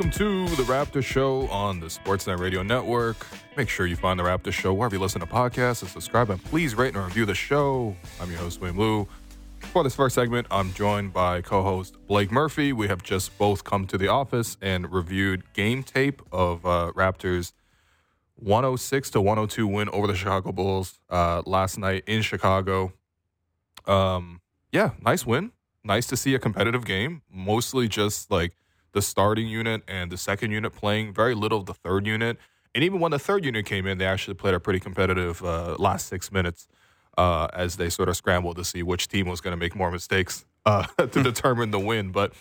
Welcome to the Raptor Show on the Sportsnet Radio Network. Make sure you find the Raptor Show wherever you listen to podcasts and subscribe and please rate and review the show. I'm your host, Will Lou. For this first segment, I'm joined by co-host Blake Murphy. We have just both come to the office and reviewed game tape of uh, Raptors 106 to 102 win over the Chicago Bulls uh, last night in Chicago. Um, yeah, nice win. Nice to see a competitive game. Mostly just like the starting unit and the second unit playing very little of the third unit. And even when the third unit came in, they actually played a pretty competitive uh, last six minutes uh, as they sort of scrambled to see which team was going to make more mistakes uh, to determine the win. But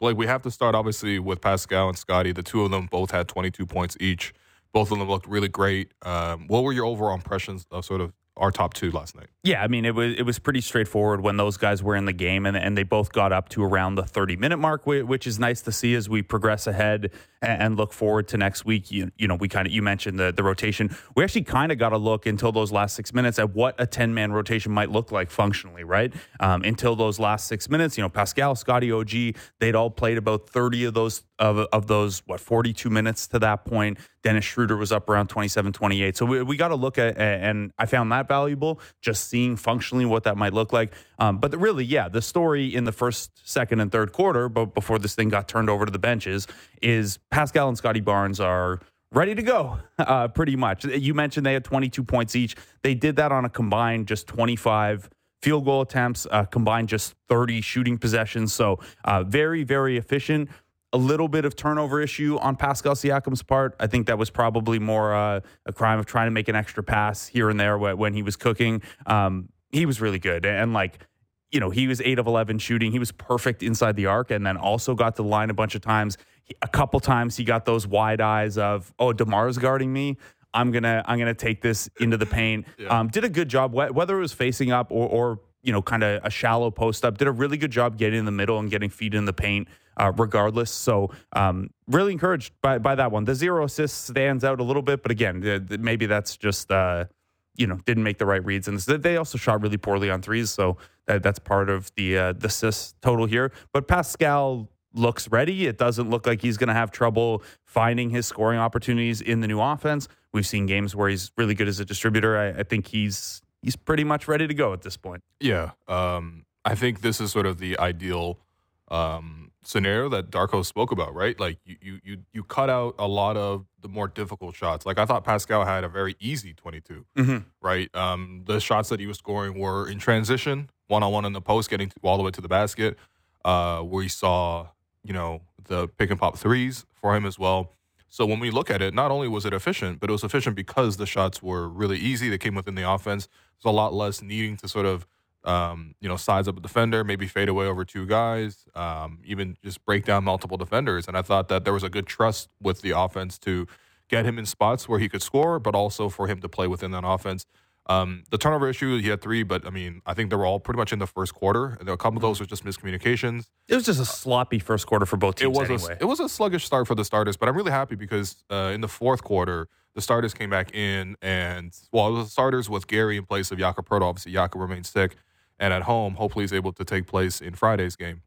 like we have to start obviously with Pascal and Scottie. The two of them both had 22 points each. Both of them looked really great. Um, what were your overall impressions of sort of our top two last night. Yeah, I mean it was it was pretty straightforward when those guys were in the game, and and they both got up to around the thirty minute mark, which is nice to see as we progress ahead and look forward to next week. You, you know, we kind of you mentioned the the rotation. We actually kind of got to look until those last six minutes at what a ten man rotation might look like functionally, right? Um, until those last six minutes, you know, Pascal, Scottie, OG, they'd all played about thirty of those of of those what forty two minutes to that point. Dennis Schroeder was up around 27, 28. So we, we got to look at, and I found that valuable, just seeing functionally what that might look like. Um, but the, really, yeah, the story in the first, second, and third quarter, but before this thing got turned over to the benches, is Pascal and Scottie Barnes are ready to go, uh, pretty much. You mentioned they had 22 points each. They did that on a combined just 25 field goal attempts, uh, combined just 30 shooting possessions. So uh, very, very efficient. A little bit of turnover issue on Pascal Siakam's part. I think that was probably more uh, a crime of trying to make an extra pass here and there when he was cooking. Um, he was really good. And like, you know, he was eight of 11 shooting. He was perfect inside the arc and then also got to the line a bunch of times. A couple times he got those wide eyes of, oh, DeMar's guarding me. I'm gonna I'm gonna take this into the paint. Yeah. Um, did a good job, whether it was facing up or, or you know, kind of a shallow post up. Did a really good job getting in the middle and getting feet in the paint, uh, regardless. So, um, really encouraged by by that one. The zero assist stands out a little bit, but again, maybe that's just uh, you know didn't make the right reads, and they also shot really poorly on threes. So that, that's part of the uh, the assist total here. But Pascal looks ready. It doesn't look like he's going to have trouble finding his scoring opportunities in the new offense. We've seen games where he's really good as a distributor. I, I think he's he's pretty much ready to go at this point. Yeah, um, I think this is sort of the ideal um, scenario that Darko spoke about, right? Like you, you you you cut out a lot of the more difficult shots. Like I thought Pascal had a very easy 22, mm-hmm. right? Um, the shots that he was scoring were in transition, one on one in the post, getting to, all the way to the basket. Uh, where he saw, you know, the pick and pop threes for him as well. So when we look at it, not only was it efficient, but it was efficient because the shots were really easy. They came within the offense. There's a lot less needing to sort of um, you know, size up a defender, maybe fade away over two guys, um, even just break down multiple defenders. And I thought that there was a good trust with the offense to get him in spots where he could score, but also for him to play within that offense. Um, the turnover issue, he had three, but I mean, I think they were all pretty much in the first quarter. And a couple of those were just miscommunications. It was just a sloppy first quarter for both teams. It was anyway. a, it was a sluggish start for the starters, but I'm really happy because uh, in the fourth quarter, the starters came back in, and well, it was the starters with Gary in place of Jakob Poeltl. Obviously, Jakob remained sick, and at home, hopefully, is able to take place in Friday's game.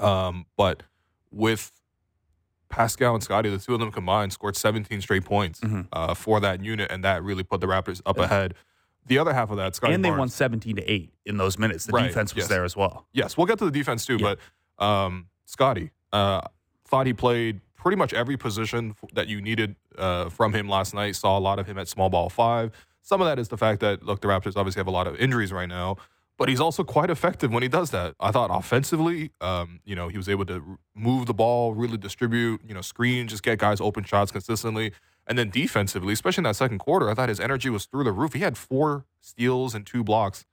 Um, but with Pascal and Scottie, the two of them combined scored 17 straight points mm-hmm. uh, for that unit, and that really put the Raptors up yeah. ahead. The other half of that, Scottie and they Barnes, won 17 to eight in those minutes. The right. defense was yes. there as well. Yes, we'll get to the defense too, yeah. but um, Scottie uh, thought he played pretty much every position that you needed uh, from him last night. Saw a lot of him at small ball five. Some of that is the fact that look, the Raptors obviously have a lot of injuries right now but he's also quite effective when he does that. I thought offensively, um, you know, he was able to move the ball, really distribute, you know, screen, just get guys open shots consistently. And then defensively, especially in that second quarter, I thought his energy was through the roof. He had four steals and two blocks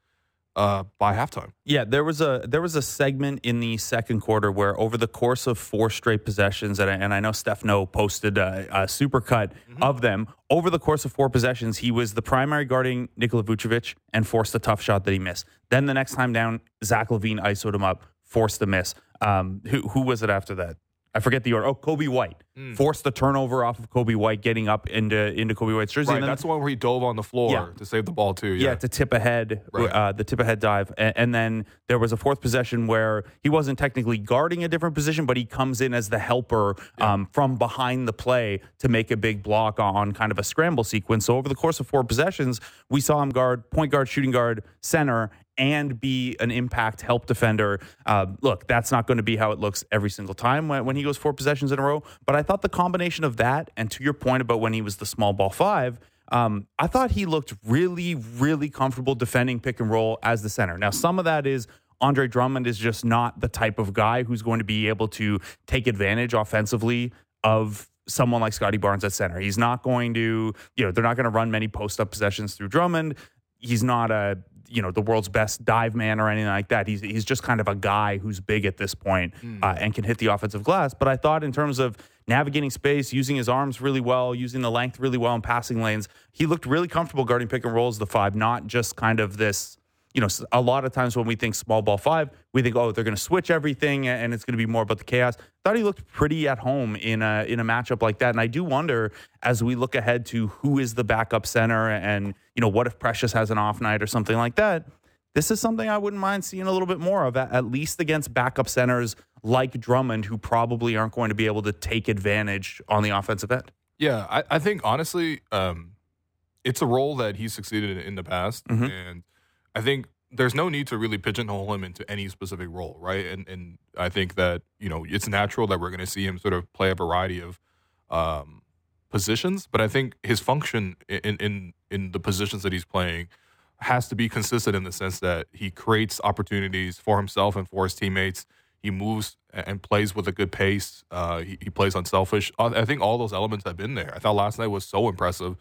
uh, by halftime. Yeah, there was a there was a segment in the second quarter where over the course of four straight possessions, and I, and I know Stefano posted a, a supercut mm-hmm. of them. Over the course of four possessions, he was the primary guarding Nikola Vucevic and forced a tough shot that he missed. Then the next time down, Zach LaVine isoed him up, forced the miss. Um, who who was it after that? I forget the order. Oh, Coby White Mm. forced the turnover off of Coby White, getting up into into Coby White's jersey. Right, then- that's the one where he dove on the floor Yeah. to save the ball too. yeah, Yeah, to tip ahead, Right. uh, the tip ahead dive, and, and then there was a fourth possession where he wasn't technically guarding a different position, but he comes in as the helper um, from behind the play to make a big block on kind of a scramble sequence. So over the course of four possessions, we saw him guard point guard, shooting guard, center. And be an impact help defender. Uh, look, that's not going to be how it looks every single time when, when he goes four possessions in a row. But I thought the combination of that and to your point about when he was the small ball five, um, I thought he looked really, really comfortable defending pick and roll as the center. Now, some of that is Andre Drummond is just not the type of guy who's going to be able to take advantage offensively of someone like Scottie Barnes at center. He's not going to, you know, they're not going to run many post up possessions through Drummond. He's not a, you know, the world's best dive man or anything like that. He's he's just kind of a guy who's big at this point, uh, and can hit the offensive glass. But I thought in terms of navigating space, using his arms really well, using the length really well in passing lanes, he looked really comfortable guarding pick and rolls the five, not just kind of this you know, a lot of times when we think small ball five, we think, oh, they're going to switch everything and it's going to be more about the chaos. Thought he looked pretty at home in a in a matchup like that, and I do wonder as we look ahead to who is the backup center and you know what if Precious has an off night or something like that. This is something I wouldn't mind seeing a little bit more of, at least against backup centers like Drummond, who probably aren't going to be able to take advantage on the offensive end. Yeah, I, I think honestly, um, it's a role that he's succeeded in in the past, Mhm. and I think there's no need to really pigeonhole him into any specific role, right? And and I think that you know it's natural that we're going to see him sort of play a variety of um, positions, but I think his function in in in the positions that he's playing has to be consistent in the sense that he creates opportunities for himself and for his teammates. He moves and plays with a good pace. Uh, he, he plays unselfish. I think all those elements have been there. I thought last night was so impressive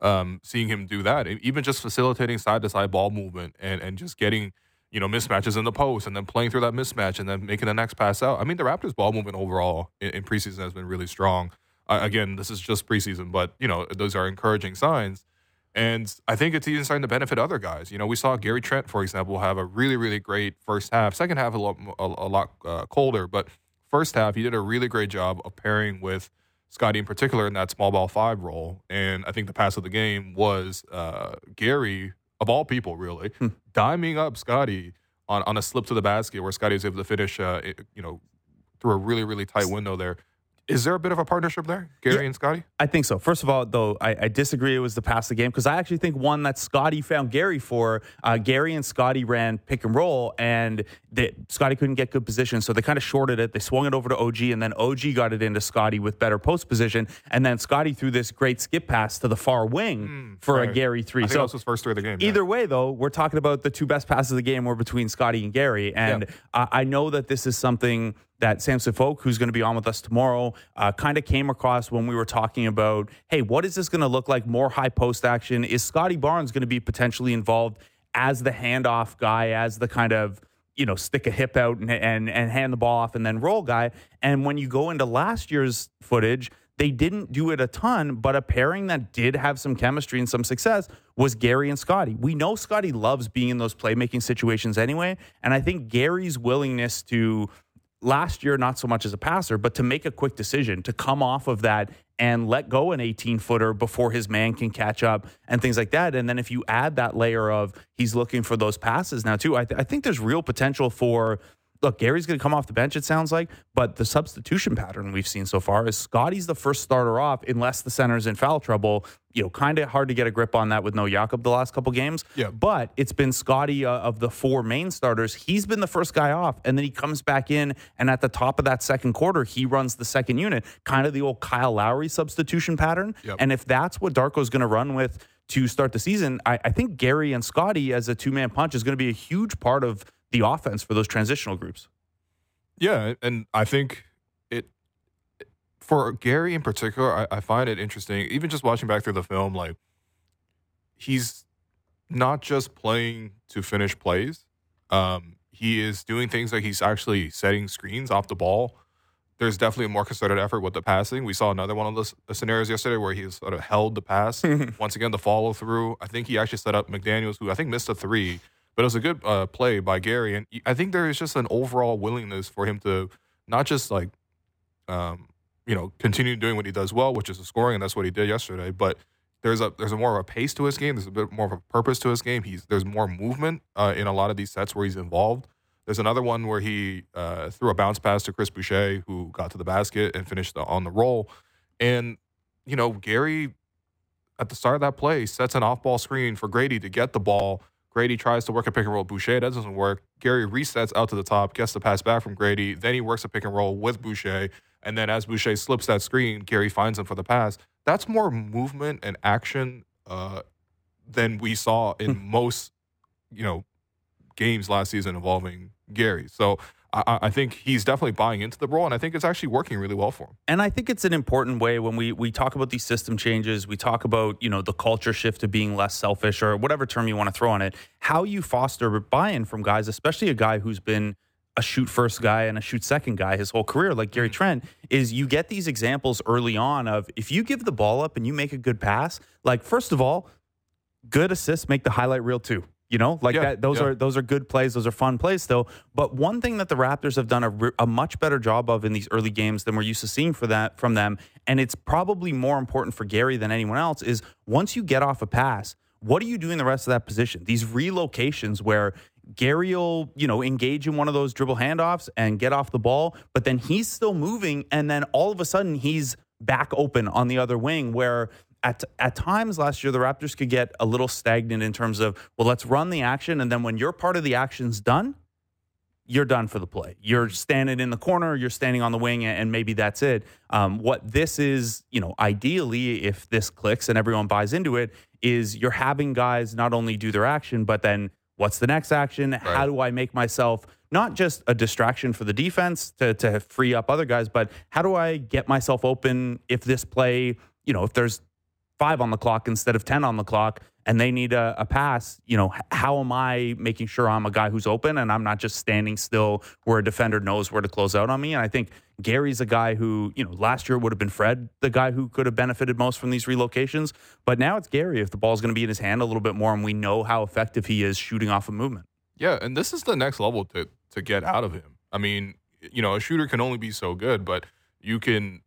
um, seeing him do that. Even just facilitating side to side ball movement and, and just getting you know mismatches in the post and then playing through that mismatch and then making the next pass out. I mean, the Raptors' ball movement overall in, in preseason has been really strong. Again, this is just preseason, but you know those are encouraging signs. And I think it's even starting to benefit other guys. You know, we saw Gary Trent, for example, have a really, really great first half. Second half, a lot, a, a lot uh, colder, but first half, he did a really great job of pairing with Scottie in particular in that small ball five role. And I think the pass of the game was uh, Gary, of all people, really, diming up Scottie on, on a slip to the basket where Scottie was able to finish, uh, it- you know, through a really, really tight window there. Is there a bit of a partnership there, Gary Yeah. and Scottie? I think so. First of all, though, I, I disagree it was the pass of the game because I actually think one that Scottie found Gary for. Uh, Gary and Scottie ran pick and roll, and they, Scottie couldn't get good position, so they kind of shorted it. They swung it over to OG, and then OG got it into Scottie with better post position, and then Scottie threw this great skip pass to the far wing for a. Gary three. I think so that was his first three of the game. yeah. Either way, though, we're talking about the two best passes of the game were between Scottie and Gary. And I I know that this is something that Samson Folk, who's going to be on with us tomorrow, uh, kind of came across when we were talking about, hey, what is this going to look like? More high post action. Is Scottie Barnes going to be potentially involved as the handoff guy, as the kind of you know, stick a hip out and, and and hand the ball off and then roll guy. And when you go into last year's footage, they didn't do it a ton, but a pairing that did have some chemistry and some success was Gary and Scottie. We know Scottie loves being in those playmaking situations anyway, and I think Gary's willingness to last year not so much as a passer, but to make a quick decision to come off of that and let go an 18 footer before his man can catch up and things like that. And then if you add that layer of he's looking for those passes now too, I, th- I think there's real potential for. Look, Gary's going to come off the bench, it sounds like, but the substitution pattern we've seen so far is Scottie's the first starter off unless the center's in foul trouble. You know, kind of hard to get a grip on that with no Jakob the last couple games. Yeah. But it's been Scottie uh, of the four main starters. He's been the first guy off, and then he comes back in, and at the top of that second quarter, he runs the second unit, kind of the old Kyle Lowry substitution pattern. Yep. And if that's what Darko's going to run with to start the season, I, I think Gary and Scottie as a two man punch is going to be a huge part of the offense for those transitional groups. Yeah, and I think it for Gary in particular, I, I find it interesting. Even just watching back through the film, like he's not just playing to finish plays. Um, he is doing things like he's actually setting screens off the ball. There's definitely a more concerted effort with the passing. We saw another one of those scenarios yesterday where he sort of held the pass. Once again, the follow through. I think he actually set up McDaniels, who I think missed a three, but it was a good uh, play by Gary. And I think there is just an overall willingness for him to not just like um, you know, continue doing what he does well, which is the scoring, and that's what he did yesterday. But there's a there's a more of a pace to his game. There's a bit more of a purpose to his game. He's there's more movement uh, in a lot of these sets where he's involved. There's another one where he uh, threw a bounce pass to Chris Boucher, who got to the basket and finished the, on the roll. And you know, Gary at the start of that play sets an off ball screen for Grady to get the ball. Grady tries to work a pick and roll with Boucher. That doesn't work. Gary resets out to the top, gets the pass back from Grady. Then he works a pick and roll with Boucher. And then as Boucher slips that screen, Gary finds him for the pass. That's more movement and action uh, than we saw in Hmm. most, you know, games last season involving Gary. So I, I think he's definitely buying into the role, and I think it's actually working really well for him. And I think it's an important way when we we talk about these system changes, we talk about, you know, the culture shift to being less selfish or whatever term you want to throw on it, how you foster buy-in from guys, especially a guy who's been a shoot first guy and a shoot second guy his whole career like Gary mm-hmm. Trent is you get these examples early on of if you give the ball up and you make a good pass, like first of all, good assists make the highlight reel too. You know, like Yeah, that. Those yeah. are those are good plays. Those are fun plays though. But one thing that the Raptors have done a, a much better job of in these early games than we're used to seeing for that from them, and it's probably more important for Gary than anyone else, is once you get off a pass, what are you doing the rest of that position? These relocations where Gary will, you know, engage in one of those dribble handoffs and get off the ball, but then he's still moving, and then all of a sudden he's back open on the other wing where at at times last year the Raptors could get a little stagnant in terms of well let's run the action and then when your part of the action's done you're done for the play. You're standing in the corner you're standing on the wing and maybe that's it. Um, what this is you know ideally if this clicks and everyone buys into it is you're having guys not only do their action but then what's the next action? How do I make myself not just a distraction for the defense to, to free up other guys, but how do I get myself open if this play, you know, if there's five on the clock instead of 10 on the clock and they need a, a pass, you know, how am I making sure I'm a guy who's open and I'm not just standing still where a defender knows where to close out on me? And I think Gary's a guy who, you know, last year would have been Fred, the guy who could have benefited most from these relocations. But now it's Gary if the ball's going to be in his hand a little bit more and we know how effective he is shooting off a movement. Yeah, and this is the next level to to get out of him. I mean, you know, a shooter can only be so good, but you can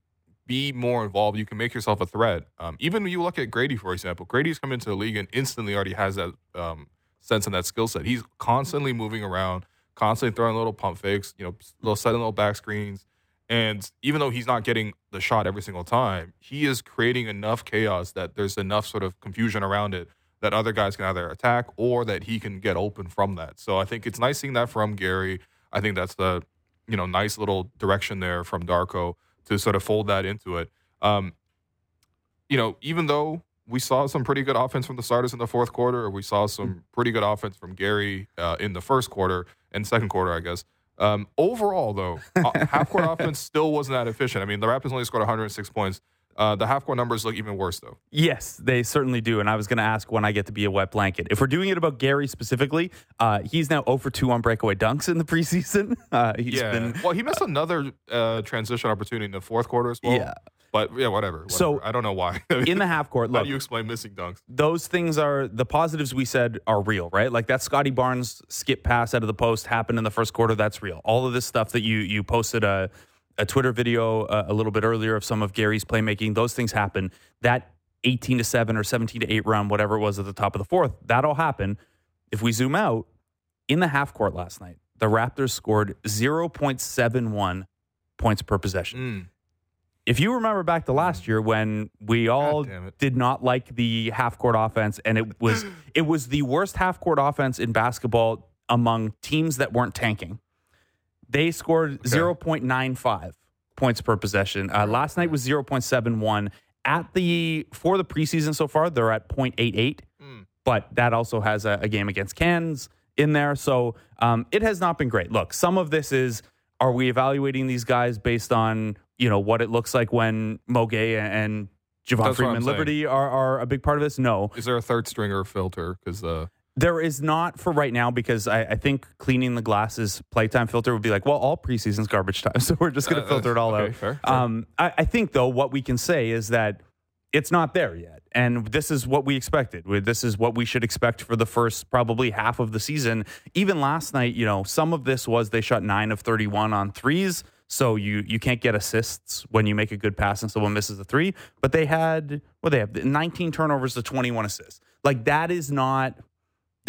be more involved. You can make yourself a threat. Um, even when you look at Grady, for example, Grady's come into the league and instantly already has that um, sense and that skill set. He's constantly moving around, constantly throwing little pump fakes, you know, little setting little back screens. And even though he's not getting the shot every single time, he is creating enough chaos that there's enough sort of confusion around it that other guys can either attack or that he can get open from that. So I think it's nice seeing that from Gary. I think that's the you know nice little direction there from Darko to sort of fold that into it. Um, you know, even though we saw some pretty good offense from the starters in the fourth quarter, or we saw some pretty good offense from Gary uh, in the first quarter and second quarter, I guess. Um, overall, though, uh, half court offense still wasn't that efficient. I mean, the Raptors only scored 106 points. Uh, the half court numbers look even worse, though. Yes, they certainly do. And I was going to ask when I get to be a wet blanket. If we're doing it about Gary specifically, uh, he's now 0 for 2 on breakaway dunks in the preseason. Uh, he's yeah. been. well, he missed another uh, transition opportunity in the fourth quarter as well. Yeah. But yeah, whatever. whatever. So, I don't know why. In the half court, How look, do you explain missing dunks? those things are the positives we said are real, right? Like that Scottie Barnes skip pass out of the post happened in the first quarter. That's real. All of this stuff that you you posted a a Twitter video uh, a little bit earlier of some of Gary's playmaking. Those things happen. That 18 to 7 or 17 to 8 run, whatever it was at the top of the fourth, that all happened. If we zoom out, in the half court last night, the Raptors scored 0.71 points per possession. Mm. If you remember back to last year when we all did not like the half court offense and it was it was the worst half court offense in basketball among teams that weren't tanking. They scored 0.95 points per possession. Uh, last night was 0.71 at the for the preseason so far they're at 0.88 Mm. but that also has a, a game against Cairns in there. So um, it has not been great. Look, some of this is are we evaluating these guys based on you know what it looks like when Moget and Javon That's Freeman. Liberty are, are a big part of this? No, Is there a third stringer filter? Because uh, there is not for right now because I, I think cleaning the glasses playtime filter would be like, well, all preseason's garbage time, so we're just going to Uh, filter it all okay, out. fair, fair. Um, I, I think though what we can say is that it's not there yet, and this is what we expected. This is what we should expect for the first probably half of the season. Even last night, you know, some of this was they shot nine of thirty-one on threes. So you you can't get assists when you make a good pass and someone misses a three. But they had well, they have 19 turnovers to 21 assists. Like that is not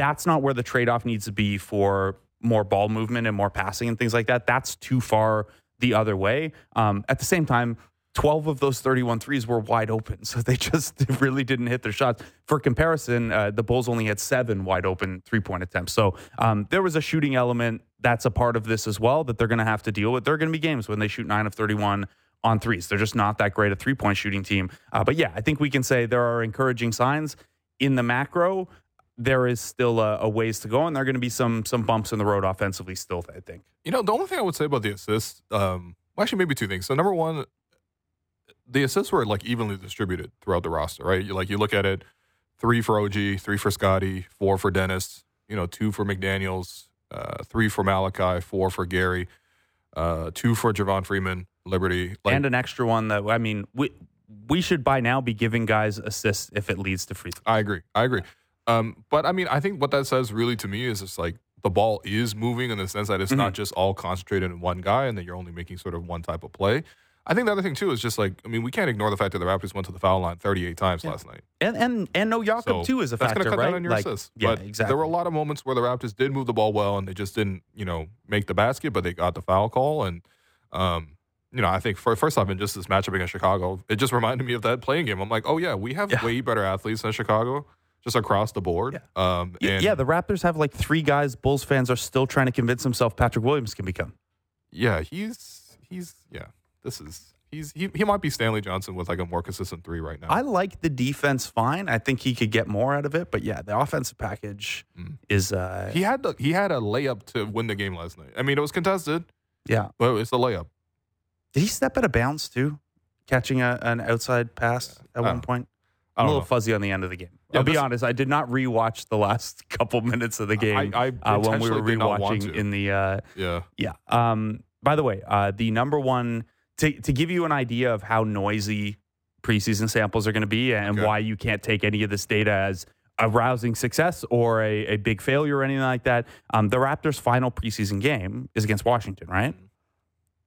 that's not where the trade off needs to be for more ball movement and more passing and things like that. That's too far the other way. Um, at the same time, 12 of those 31 threes were wide open. So they just really didn't hit their shots. For comparison, uh, the Bulls only had seven wide open three point attempts. So um, there was a shooting element that's a part of this as well that they're going to have to deal with. There are going to be games when they shoot nine of 31 on threes. They're just not that great a three point shooting team. Uh, but yeah, I think we can say there are encouraging signs in the macro. There is still a, a ways to go, and there are going to be some some bumps in the road offensively still. I think. You know, the only thing I would say about the assists, um, well, actually, maybe two things. So number one, the assists were like evenly distributed throughout the roster, right? You like you look at it, three for OG, three for Scottie, four for Dennis, you know, two for McDaniels, uh, three for Malachi, four for Gary, uh, two for Javon Freeman, Liberty, like, and an extra one that I mean, we we should by now be giving guys assists if it leads to free throws. I agree. I agree. Um, but I mean, I think what that says really to me is it's like the ball is moving in the sense that it's mm-hmm. not just all concentrated in one guy and that you're only making sort of one type of play. I think the other thing too is just like I mean we can't ignore the fact that the Raptors went to the foul line 38 times yeah. last night, and and and no Jakob so too is a that's factor, cut right? Down on your like, assists. Yeah, but exactly. There were a lot of moments where the Raptors did move the ball well and they just didn't you know make the basket, but they got the foul call and um, you know I think for, first off in just this matchup against Chicago, it just reminded me of that playing game. I'm like, oh yeah, we have yeah. way better athletes than Chicago just across the board. Yeah. Um, yeah, the Raptors have like three guys. Bulls fans are still trying to convince themselves Patrick Williams can become. Yeah, he's he's yeah. This is he's he, he might be Stanley Johnson with like a more consistent three right now. I like the defense fine. I think he could get more out of it, but yeah, the offensive package mm. is. Uh, he had the, he had a layup to win the game last night. I mean, it was contested. Yeah, but it's a layup. Did he step out of bounds too, catching a, an outside pass yeah. at one point? I'm a little know. fuzzy on the end of the game. Yeah, I'll be honest. I did not rewatch the last couple minutes of the game I, I uh, when we were rewatching in the. Uh, yeah. Yeah. Um, by the way, uh, the number one to to give you an idea of how noisy preseason samples are going to be and okay. why you can't take any of this data as a rousing success or a, a big failure or anything like that. Um, the Raptors' final preseason game is against Washington, right? Mm-hmm.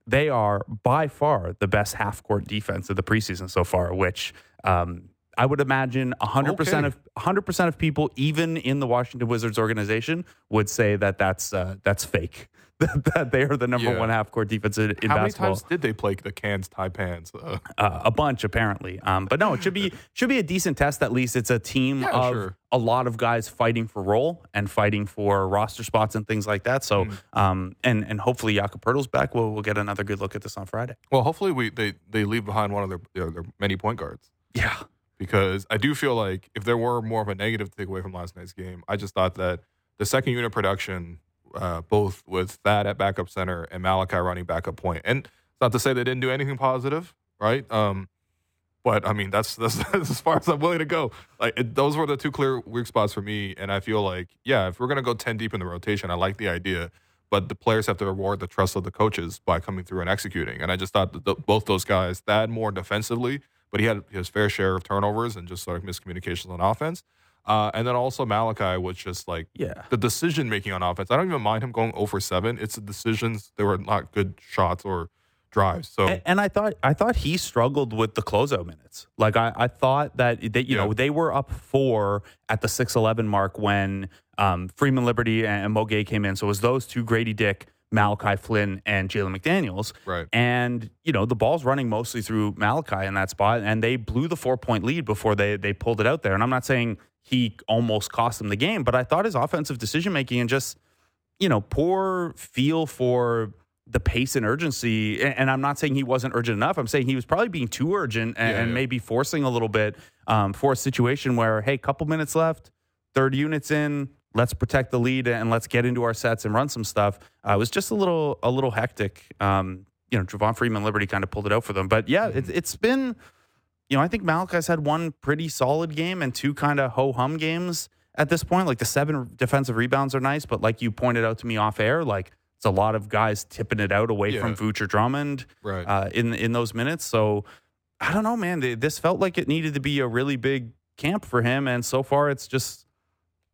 They are by far the best half court defense of the preseason so far, which um, I would imagine 100% okay. of 100% of people even in the Washington Wizards organization would say that that's uh, that's fake. that they are the number yeah. one half court defense in, in How basketball. many times did they play the Cairns Taipans? Uh, uh, a bunch apparently. Um, but no, it should be should be a decent test. At least it's a team yeah, of sure. a lot of guys fighting for role and fighting for roster spots and things like that. So, mm. um, and and hopefully Jakob Poeltl's back. We'll we'll get another good look at this on Friday. Well, hopefully we they they leave behind one of their their, their many point guards. Yeah, because I do feel like if there were more of a negative to take away from last night's game, I just thought that the second unit production uh, both with Thad at backup center and Malachi running backup. And it's not to say they didn't do anything positive, right? Um, but I mean, that's, that's, that's as far as I'm willing to go. Like it, those were the two clear weak spots for me, and I feel like, yeah, if we're gonna go ten deep in the rotation, I like the idea, but the players have to reward the trust of the coaches by coming through and executing. And I just thought that the, both those guys, Thad more defensively, but he had his fair share of turnovers and just sort of miscommunications on offense. Uh, and then also Malachi was just like yeah. the decision making on offense. I don't even mind him going 0 for 7. It's the decisions they were not good shots or drives. So and, and, I thought I thought he struggled with the closeout minutes. Like I, I thought that they, you yeah. know they were up four at the 6-11 mark when um, Freeman Liberty and Mo Gueye came in. So it was those two Grady Dick Malachi Flynn and Jalen McDaniels. Right. And, you know, the ball's running mostly through Malachi in that spot. And they blew the four point lead before they they pulled it out there. And I'm not saying he almost cost them the game. But I thought his offensive decision making and just, you know, poor feel for the pace and urgency. And, I'm not saying he wasn't urgent enough. I'm saying he was probably being too urgent and, yeah, yeah. maybe forcing a little bit um, for a situation where, hey, couple minutes left, third units in. Let's protect the lead and let's get into our sets and run some stuff. Uh, it was just a little a little hectic. Um, you know, Javon Freeman Liberty kind of pulled it out for them. But yeah, mm-hmm. it, it's been you know, I think Malachi's had one pretty solid game and two kind of ho hum games at this point. Like the seven defensive rebounds are nice, but like you pointed out to me off air, like it's a lot of guys tipping it out away yeah. from Vooch Drummond right. uh, in in those minutes. So I don't know, man. This felt like it needed to be a really big camp for him, and so far it's just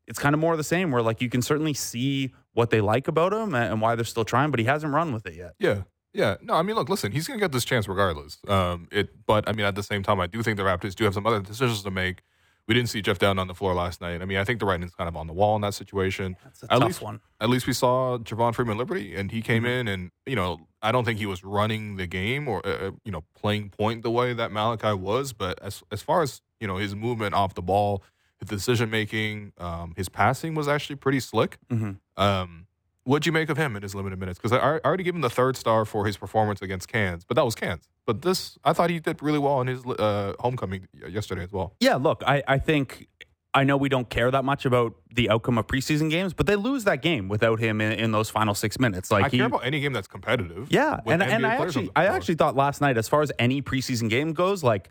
it's kind of more of the same. Where like you can certainly see what they like about him and why they're still trying, but he hasn't run with it yet. Yeah, Yeah, no, I mean, look, listen, he's going to get this chance regardless. Um, it, but I mean, at the same time, I do think the Raptors do have some other decisions to make. We didn't see Jeff Dowtin on the floor last night. I mean, I think the writing's kind of on the wall in that situation. That's a at tough least, one. At least we saw Javon Freeman Liberty, and he came Mhm. in, and you know, I don't think he was running the game or uh, uh, you know playing point the way that Malachi was. But as as far as you know, his movement off the ball, his decision making, um, his passing was actually pretty slick. hmm Um, what'd you make of him in his limited minutes? Because I, I already gave him the third star for his performance against Cairns, but that was Cairns. But this, I thought he did really well in his uh, homecoming yesterday as well. Yeah, look, I, I think I know we don't care that much about the outcome of preseason games, but they lose that game without him in, in those final six minutes. Like I he, care about any game that's competitive. yeah, and and I actually I actually thought last night, as far as any preseason game goes, like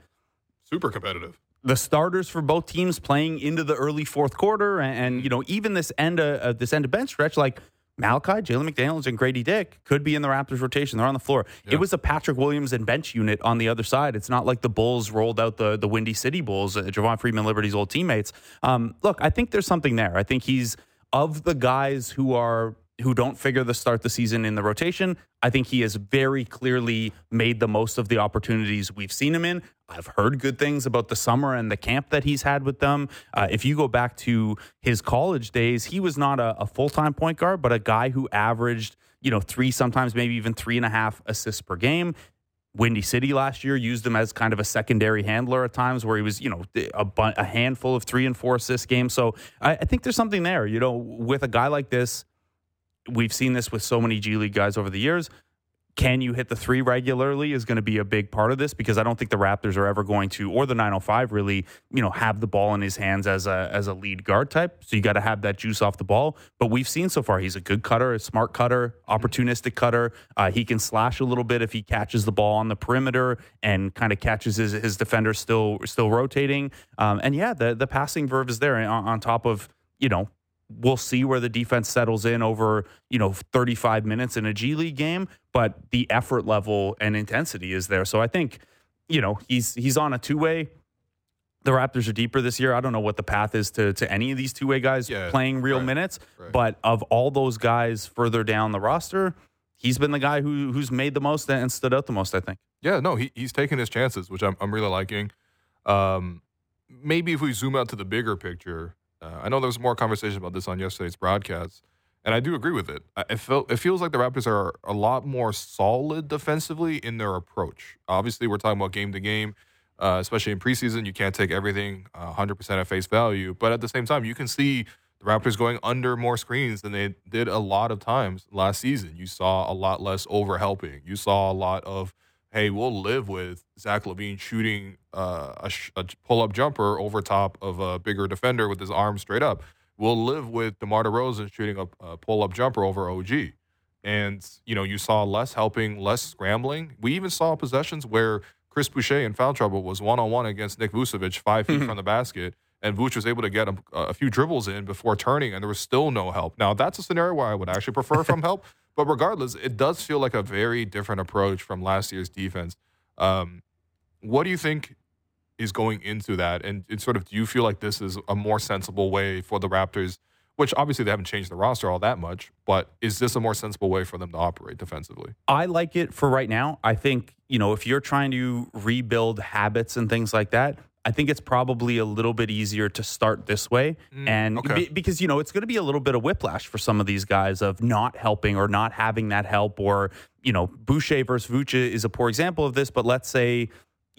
super competitive. The starters for both teams playing into the early fourth quarter, and, and you know even this end of uh, this end of bench stretch, like Malachi, Jalen McDaniels, and Grady Dick could be in the Raptors rotation. They're on the floor. Yeah. It was a Patrick Williams and bench unit on the other side. It's not like the Bulls rolled out the the Windy City Bulls, uh, Javon Freeman Liberty's old teammates. Um, look, I think there's something there. I think he's of the guys who are who don't figure the start the season in the rotation. I think he has very clearly made the most of the opportunities we've seen him in. I've heard good things about the summer and the camp that he's had with them. Uh, if you go back to his college days, he was not a, a full time point guard, but a guy who averaged, you know, three, sometimes maybe even three and a half assists per game. Windy City last year used him as kind of a secondary handler at times where he was, you know, a, bu- a handful of three and four assist games. So I, I think there's something there. You know, with a guy like this, we've seen this with so many G League guys over the years. Can you hit the three regularly is going to be a big part of this because I don't think the Raptors are ever going to, or the 905 really, you know, have the ball in his hands as a as a lead guard type. So you got to have that juice off the ball. But we've seen so far he's a good cutter, a smart cutter, opportunistic cutter. Uh, he can slash a little bit if he catches the ball on the perimeter and kind of catches his his defender still still rotating. Um, and yeah, the the passing verve is there on, on top of you know we'll see where the defense settles in over you know 35 minutes in a G League game, but the effort level and intensity is there. So I think you know he's he's on a two way. The Raptors are deeper this year. I don't know what the path is to to any of these two way guys Yeah, playing real right, minutes, right. but of all those guys further down the roster, he's been the guy who who's made the most and stood out the most. I think. Yeah, no, he, he's taking his chances, which I'm, I'm really liking. Um, maybe if we zoom out to the bigger picture, uh, I know there was more conversation about this on yesterday's broadcast, and I do agree with it. I, it, it feels like the Raptors are a lot more solid defensively in their approach. Obviously, we're talking about game to game, uh, especially in preseason. You can't take everything uh, 100% at face value, but at the same time, you can see the Raptors going under more screens than they did a lot of times last season. You saw a lot less overhelping. You saw a lot of, hey, we'll live with Zach LaVine shooting uh, a, sh- a pull up jumper over top of a bigger defender with his arm straight up. We'll live with DeMar DeRozan shooting a, a pull up jumper over OG. And, you know, you saw less helping, less scrambling. We even saw possessions where Chris Boucher in foul trouble was one on one against Nick Vucevic, five feet from the basket. And Vuce was able to get a, a few dribbles in before turning, and there was still no help. Now, that's a scenario where I would actually prefer from help. But regardless, it does feel like a very different approach from last year's defense. Um, what do you think is going into that? And it sort of, do you feel like this is a more sensible way for the Raptors, which obviously they haven't changed the roster all that much, but is this a more sensible way for them to operate defensively? I like it for right now. I think, you know, if you're trying to rebuild habits and things like that, I think it's probably a little bit easier to start this way. Mm, and okay. be- because, you know, it's going to be a little bit of whiplash for some of these guys of not helping or not having that help or, you know, Boucher versus Vuce is a poor example of this, but let's say,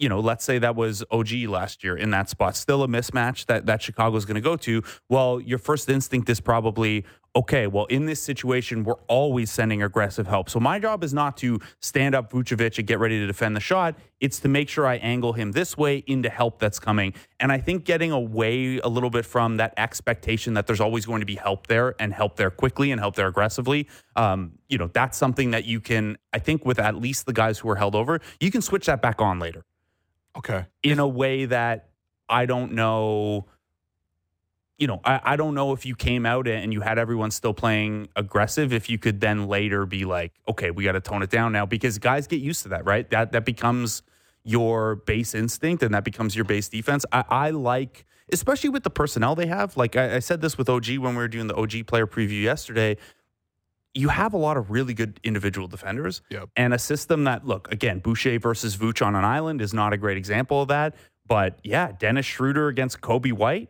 you know, let's say that was OG last year in that spot, still a mismatch that that Chicago's going to go to. Well, your first instinct is probably, okay, well, in this situation, we're always sending aggressive help. So my job is not to stand up Vucevic and get ready to defend the shot. It's to make sure I angle him this way into help that's coming. And I think getting away a little bit from that expectation that there's always going to be help there and help there quickly and help there aggressively, um, you know, that's something that you can, I think, with at least the guys who are held over, you can switch that back on later Okay. in a way that I don't know. You know, I, I don't know if you came out and you had everyone still playing aggressive, if you could then later be like, okay, we got to tone it down now because guys get used to that, right? That that becomes your base instinct and that becomes your base defense. I, I like, especially with the personnel they have. Like I, I said this with OG when we were doing the OG player preview yesterday you have a lot of really good individual defenders Yep. and a system that look again Boucher versus Vooch on an island is not a great example of that. But yeah, Dennis Schroeder against Coby White.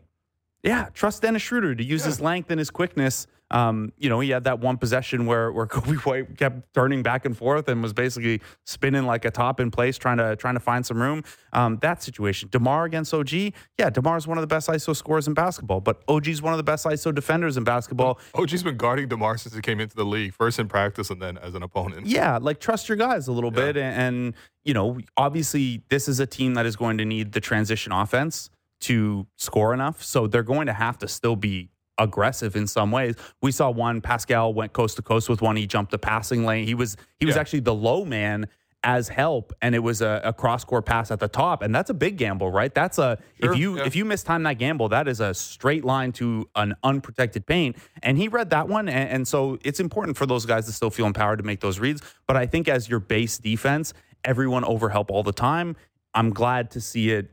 Yeah, trust Dennis Schroeder to use his length and his quickness. Um, you know, he had that one possession where where Coby White kept turning back and forth and was basically spinning like a top in place, trying to trying to find some room. Um, that situation. Demar against OG. Yeah, Demar is one of the best ISO scorers in basketball, but OG's one of the best ISO defenders in basketball. OG's been guarding DeMar since he came into the league, first in practice and then as an opponent. Yeah, like trust your guys a little bit, and, and you know, obviously, this is a team that is going to need the transition offense to score enough. So they're going to have to still be aggressive in some ways. We saw one Pascal went coast to coast with one. He jumped the passing lane. He was he was Yeah. actually the low man as help, and it was a, a cross court pass at the top, and that's a big gamble, right? That's a Sure, if you yeah. if you mistime that gamble, that is a straight line to an unprotected paint. And he read that one, and, and so it's important for those guys to still feel empowered to make those reads. But I think as your base defense, everyone overhelp all the time. I'm glad to see it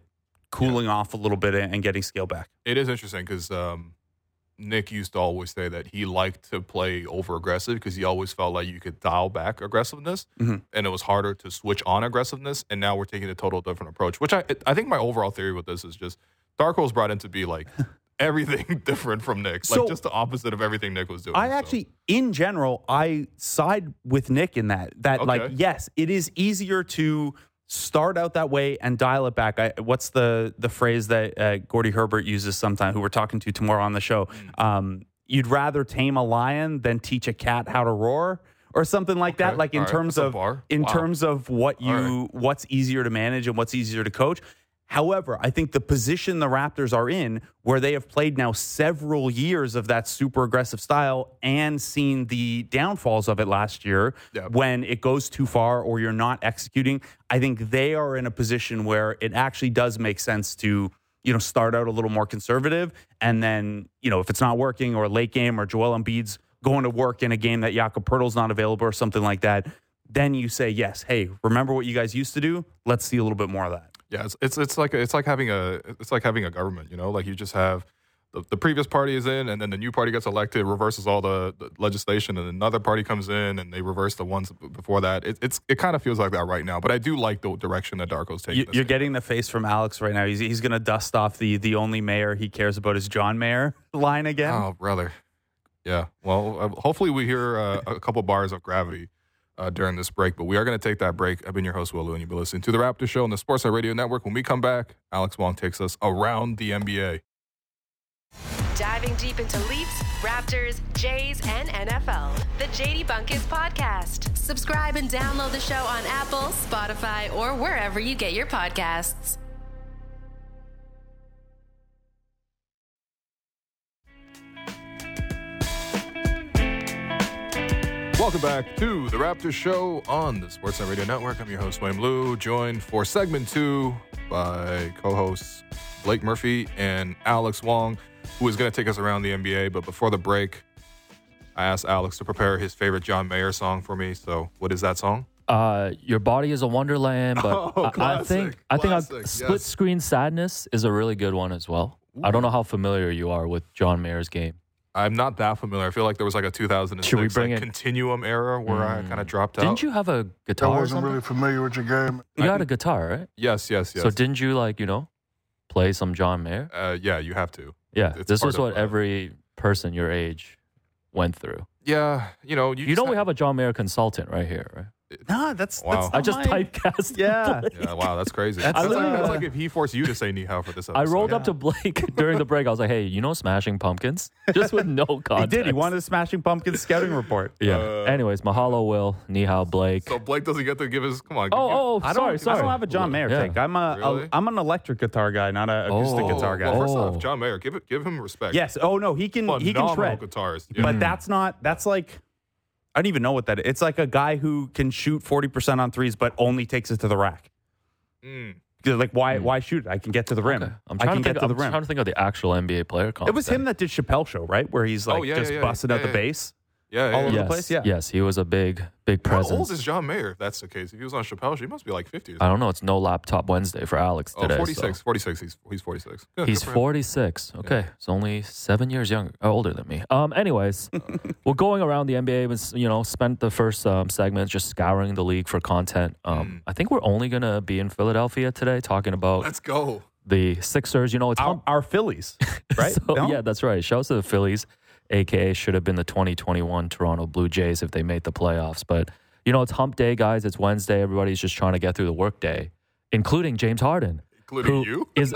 cooling off a little bit and and getting scale back. It is interesting because um, Nick used to always say that he liked to play over aggressive because he always felt like you could dial back aggressiveness Mhm. and it was harder to switch on aggressiveness. And now we're taking a total different approach, which I I think my overall theory with this is just Darko's brought in to be like everything different from Nick, So- like just the opposite of everything Nick was doing. I So, actually, in general, I side with Nick in that. That like, yes, it is easier to start out that way and dial it back. I, what's the the phrase that uh, Gordy Herbert uses sometimes? Who we're talking to tomorrow on the show? Mm. Um, you'd rather tame a lion than teach a cat how to roar. Or something like that, like in All right. terms a of in Wow. terms of what you right. what's easier to manage and what's easier to coach. However, I think the position the Raptors are in, where they have played now several years of that super aggressive style and seen the downfalls of it last year Yep. when it goes too far or you're not executing, I think they are in a position where it actually does make sense to, you know, start out a little more conservative. And then, you know, if it's not working or late game or Joel Embiid's going to work in a game that Jakob Poeltl's not available or something like that, then you say, yes, hey, remember what you guys used to do? Let's see a little bit more of that. Yeah, it's it's it's like it's like having a it's like having a government. You know, like you just have the, the previous party is in, and then the new party gets elected, reverses all the, the legislation, and another party comes in, and they reverse the ones before that. It, it's it kind of feels like that right now. But I do like the direction that Darko's taking. You, you're in. getting the face from Alex right now. He's, he's going to dust off the the only mayor he cares about is John Mayer line again. Oh, brother. Yeah. Well, uh, hopefully we hear uh, a couple bars of gravity uh, during this break, but we are going to take that break. I've been your host, Will Lou, and you've been listening to the Raptor Show on the Sportsnet Radio Network. When we come back, Alex Wong takes us around the NBA. Diving deep into Leafs, Raptors, Jays, and NFL. The JD Bunkis Podcast. Subscribe and download the show on Apple, Spotify, or wherever you get your podcasts. Welcome back to the Raptors Show on the Sportsnet Radio Network. I'm your host, Will Lou, joined for segment two by co hosts Blake Murphy and Alex Wong, who is going to take us around the NBA. But before the break, I asked Alex to prepare his favorite John Mayer song for me. So, what is that song? Uh, your body is a wonderland, but Oh, I, I think I think classic, a yes. split screen sadness is a really good one as well. I don't know how familiar you are with John Mayer's game. I'm not that familiar. I feel like there was like a 2006 Should we bring like, it- continuum era where I kind of dropped out. Didn't you have a I guitar? or wasn't something? really familiar with your game. You I got did- a guitar, right? Yes, yes, yes. So didn't you like you know play some John Mayer? uh, yeah, you have to. Yeah, It's this part was of, what uh, every person your age went through. Yeah, you know, you, You know just we have a John Mayer consultant right here, right? Nah, that's, Wow. that's I just my- typecast. Yeah. Yeah, wow, that's crazy. That's- That's, I like, that's like if he forced you to say ni hao for this episode. I rolled up to Blake during the break. I was like, "Hey, you know Smashing Pumpkins?" Just with no context. He did. He wanted a Smashing Pumpkins scouting report. Yeah. Uh, Anyways, mahalo, Will, ni hao, Blake. So Blake doesn't get to give his. Come on. oh, give- oh, I don't, sorry, sorry. I don't have a John Mayer Yeah. take. I'm a, Really? am an electric guitar guy, not a acoustic Oh, guitar guy. Well, first Oh. off, John Mayer, give it, give him respect. yes. Oh no, he can he can Phenomenal shred. guitars. Yeah. But that's not. That's like. I don't even know what that is. It's like a guy who can shoot forty percent on threes, but only takes it to the rack. Mm. 'Cause, Like why? Why shoot? it? I can get to the rim. Okay. I'm I trying can to think. get to the I'm rim. trying to think of the actual NBA player. Comp It was him that did Chappelle Show, right? Where he's like Oh, yeah, just yeah, yeah. busting out Yeah, the yeah. Yeah, All yeah. over the place? Yeah. yes, he was a big, big presence. How old is John Mayer? If that's the case, if he was on Chappelle, she must be like 50 or I don't know. It's no laptop Wednesday for Alex Oh, today. so- 46. 46. He's, he's 46. Good, He's good for him. 46. Okay, he's only seven years younger, uh, older than me. Um, anyways, we're going around the NBA. Was you know spent the first um, segment just scouring the league for content. Um, Mm. I think we're only gonna be in Philadelphia today talking about Let's go. the Sixers. You know, it's Our, hump- our Phillies, right? so, No? yeah, that's right. Shouts to the Phillies, aka should have been the 2021 Toronto Blue Jays if they made the playoffs. But you know, it's Hump Day, guys. It's Wednesday. Everybody's just trying to get through the workday, including James Harden. Including who you? is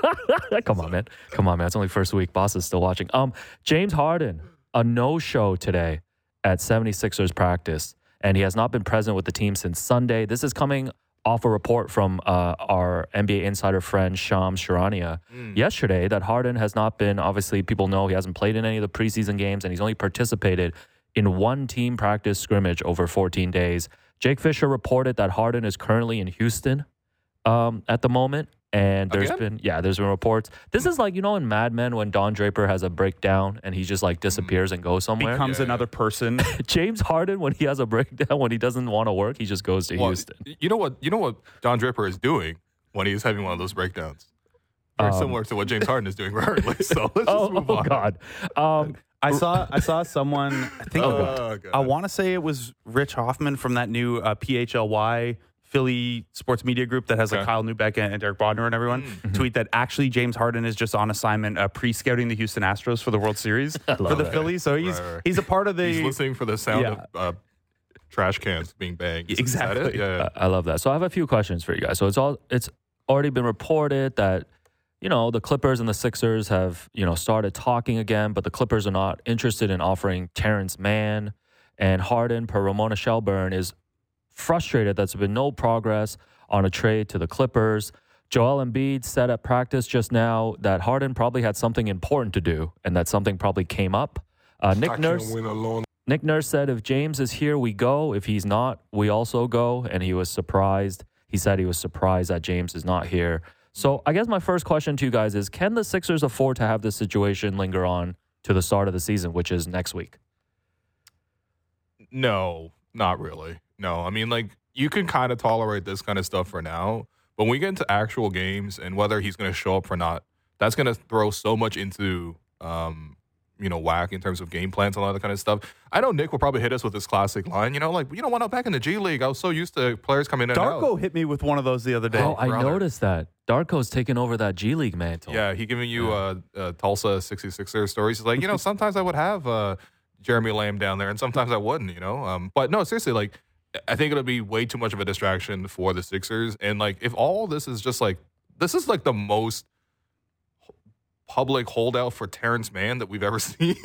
come on, man. Come on, man. It's only first week. Boss is still watching. Um, James Harden, a no-show today at 76ers practice, and he has not been present with the team since Sunday. This is coming off a report from uh, our NBA insider friend Shams Charania yesterday that Harden has not been. Obviously, people know he hasn't played in any of the preseason games, and he's only participated in one team practice scrimmage over 14 days. Jake Fisher reported that Harden is currently in Houston um, at the moment. And there's Again? been yeah, there's been reports. This is like you know in Mad Men when Don Draper has a breakdown and he just like disappears and goes somewhere. Becomes Yeah, another person. James Harden when he has a breakdown when he doesn't want to work, he just goes to Well, Houston. You know what? You know what Don Draper is doing when he's having one of those breakdowns. Very Um, similar to what James Harden is doing currently. So let's just Oh, move oh on. God. Um, I saw I saw someone. I think Oh, God. I want to say it was Rich Hoffman from that new uh, PHLY Philly sports media group that has like Kyle Neubeck and, and Derek Bodner and everyone tweet that actually James Harden is just on assignment uh, pre-scouting the Houston Astros for the World Series for the that. Phillies. So he's Right, right. he's a part of the. He's listening for the sound Yeah. of uh, trash cans being banged. Is that it? Exactly. Yeah. yeah. I I love that. So I have a few questions for you guys. So it's all it's already been reported that you know the Clippers and the Sixers have you know started talking again, but the Clippers are not interested in offering Terance Mann and Harden per Ramona Shelburne is frustrated that there's been no progress on a trade to the Clippers. Joel Embiid said at practice just now that Harden probably had something important to do and that something probably came up. Uh, Nick Nurse Nick Nurse said, if James is here, we go. If he's not, we also go. And he was surprised. He said he was surprised that James is not here. So I guess my first question to you guys is can the Sixers afford to have this situation linger on to the start of the season, which is next week? No, not really. No, I mean, like, you can kind of tolerate this kind of stuff for now, but when we get into actual games and whether he's going to show up or not, that's going to throw so much into, um, you know, whack in terms of game plans and all that kind of stuff. I know Nick will probably hit us with this classic line, you know, like, you know, when I was back in the G League, I was so used to players coming in and out. Darko hit me with one of those the other day. oh, I brother. noticed that. Darko's taking over that G League mantle. Yeah, he giving you uh, uh, Tulsa 66er stories. He's like, you know, sometimes I would have uh, Jeremy Lamb down there, and sometimes I wouldn't, you know. Um, but no, seriously, like, I think it'll be way too much of a distraction for the Sixers. And like, if all this is just like, this is like the most public holdout for Terance Mann that we've ever seen.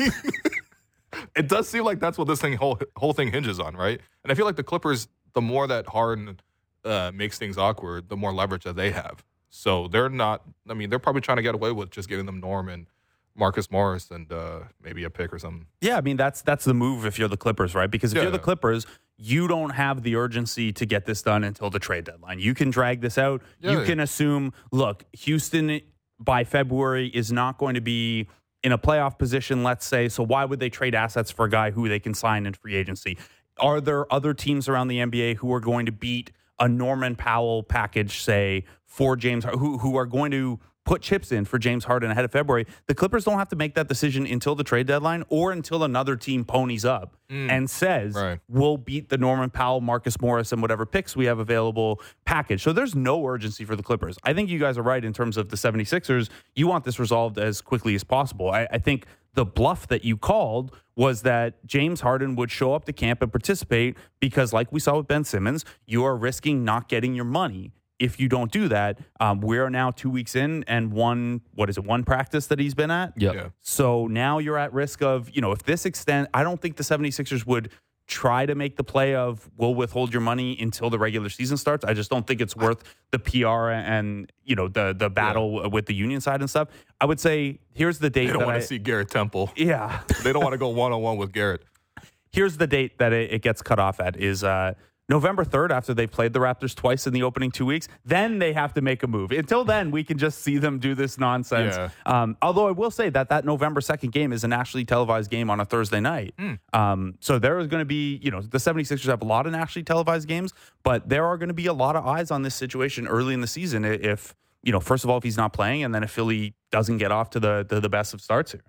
it does seem like that's what this thing whole whole thing hinges on, right? And I feel like the Clippers, the more that Harden uh, makes things awkward, the more leverage that they have. So they're not. I mean, they're probably trying to get away with just giving them Norman, Marcus Morris, and uh, maybe a pick or something. Yeah, I mean that's that's the move if you're the Clippers, right? Because if Yeah. you're the Clippers, you don't have the urgency to get this done until the trade deadline. You can drag this out. Yeah. You can assume, look, Houston by February is not going to be in a playoff position, let's say. So why would they trade assets for a guy who they can sign in free agency? Are there other teams around the NBA who are going to beat a Norman Powell package, say, for James, who who are going to put chips in for James Harden ahead of February? The Clippers don't have to make that decision until the trade deadline or until another team ponies up mm. and says, Right. we'll beat the Norman Powell, Marcus Morris, and whatever picks we have available package. So there's no urgency for the Clippers. I think you guys are right in terms of the 76ers. You want this resolved as quickly as possible. I, I think the bluff that you called was that James Harden would show up to camp and participate because, like we saw with Ben Simmons, you are risking not getting your money. If you don't do that, um, we are now two weeks in and one, what is it, one practice that he's been at? Yep. Yeah. So now you're at risk of, you know, if this extent, I don't think the 76ers would try to make the play of we'll withhold your money until the regular season starts. I just don't think it's worth the PR and, you know, the the battle with the union side and stuff. I would say here's the date They don't want I, to see Garrett Temple. Yeah. they don't want to go one on one with Garrett. here's the date that it, it gets cut off at is uh, November 3rd, after they played the Raptors twice in the opening two weeks, then they have to make a move. Until then, we can just see them do this nonsense. Yeah. Um, although I will say that that November 2nd game is a nationally televised game on a Thursday night. Um, so there is going to be, you know, the 76ers have a lot of nationally televised games, but there are going to be a lot of eyes on this situation early in the season if, you know, first of all, if he's not playing, and then if Philly doesn't get off to the, the, the best of starts here.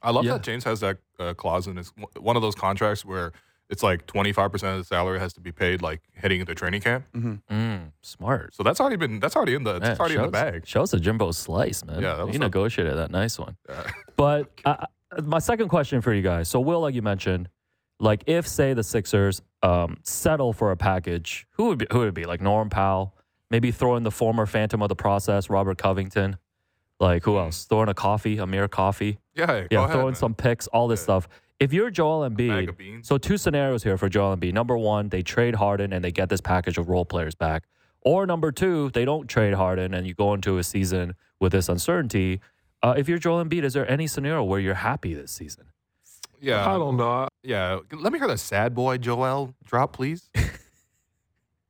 I love Yeah. that James has that uh, clause in his one of those contracts where it's like 25% of the salary has to be paid like heading into training camp. Mm, smart. So that's already been that's already in the Man, that's already in the shows- bag. Shows a Jimbo slice, man. Yeah, that he negotiated that nice one. Yeah. But uh, my second question for you guys. So, Will, like you mentioned, like if say the Sixers um, settle for a package, who would be, who would it be? Like Norm Powell, maybe throw in the former Phantom of the process, Robert Covington. Like who else? Throw in a coffee, Amir Coffey. Yeah, go Yeah, ahead, throw in man. some picks, all this stuff. If you're Joel bag Embiid, so two scenarios here for Joel Embiid. Number one, they trade Harden and they get this package of role players back. Or number two, they don't trade Harden and you go into a season with this uncertainty. Uh, if you're Joel Embiid, is there any scenario where you're happy this season? Yeah, I don't know. yeah. Let me hear the sad boy Joel drop, please.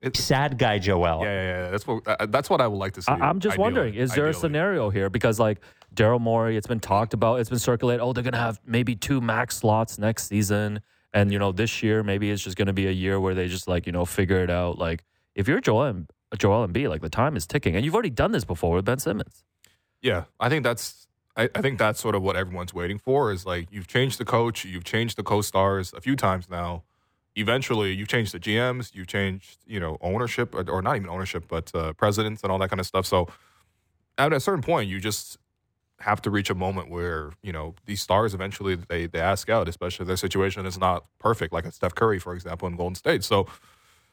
It's, Sad guy Joel. yeah, yeah, yeah. That's what uh, that's what I would like to see. I, I'm just ideally. wondering, is there a scenario here? Because like Daryl Morey, it's been talked about, it's been circulated. Oh, they're gonna have maybe two max slots next season, and you know this year maybe it's just gonna be a year where they just like you know figure it out. Like if you're Joel Joel Embiid, like the time is ticking, and you've already done this before with Ben Simmons. Yeah, I think that's I, I think that's sort of what everyone's waiting for is like you've changed the coach, you've changed the co-stars a few times now. Eventually, you've changed the GMs, you've changed you know ownership or, or not even ownership, but uh, presidents and all that kind of stuff. So at a certain point, you just have to reach a moment where you know these stars eventually they they ask out, especially if their situation is not perfect, like a Steph Curry, for example, in Golden State. So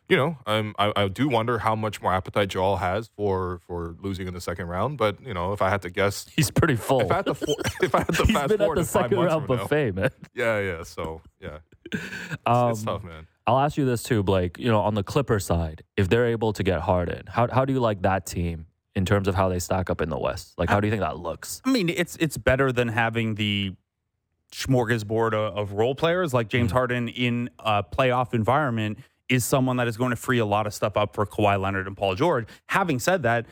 you know, um, I, I do wonder how much more appetite Joel has for for losing in the second round. But you know, if I had to guess, He's pretty full. if I had to, for, if I had to He's fast been at the second round from now, buffet, man. yeah, yeah. So yeah, it's, Um, it's tough, man. I'll ask you this too, Blake. You know, on the Clipper side, if they're able to get Harden, how how do you like that team in terms of how they stack up in the West? Like, how do you think that looks? I mean, it's it's better than having the smorgasbord of, of role players like James mm-hmm. Harden in a playoff environment is someone that is going to free a lot of stuff up for Kawhi Leonard and Paul George. Having said that,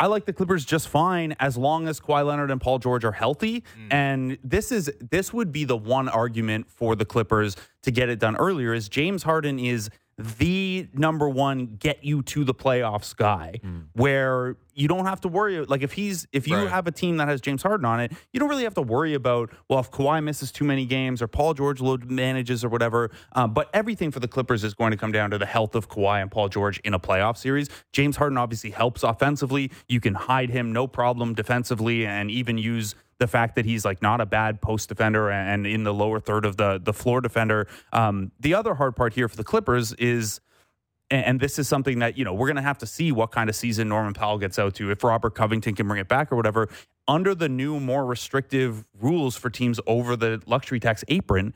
I like the Clippers just fine as long as Kawhi Leonard and Paul George are healthy. Mm. And this is this would be the one argument for the Clippers to get it done earlier is James Harden is the number one get you to the playoffs guy where you don't have to worry like if he's if you Right. have a team that has James Harden on it, you don't really have to worry about well if Kawhi misses too many games or Paul George load manages or whatever. Um, but everything for the Clippers is going to come down to the health of Kawhi and Paul George in a playoff series. James Harden obviously helps offensively. You can hide him no problem defensively and even use the fact that he's like not a bad post defender and in the lower third of the the floor defender. Um, the other hard part here for the Clippers is and, this is something that you know we're going to have to see what kind of season Norman Powell gets out to if Robert Covington can bring it back or whatever under the new more restrictive rules for teams over the luxury tax apron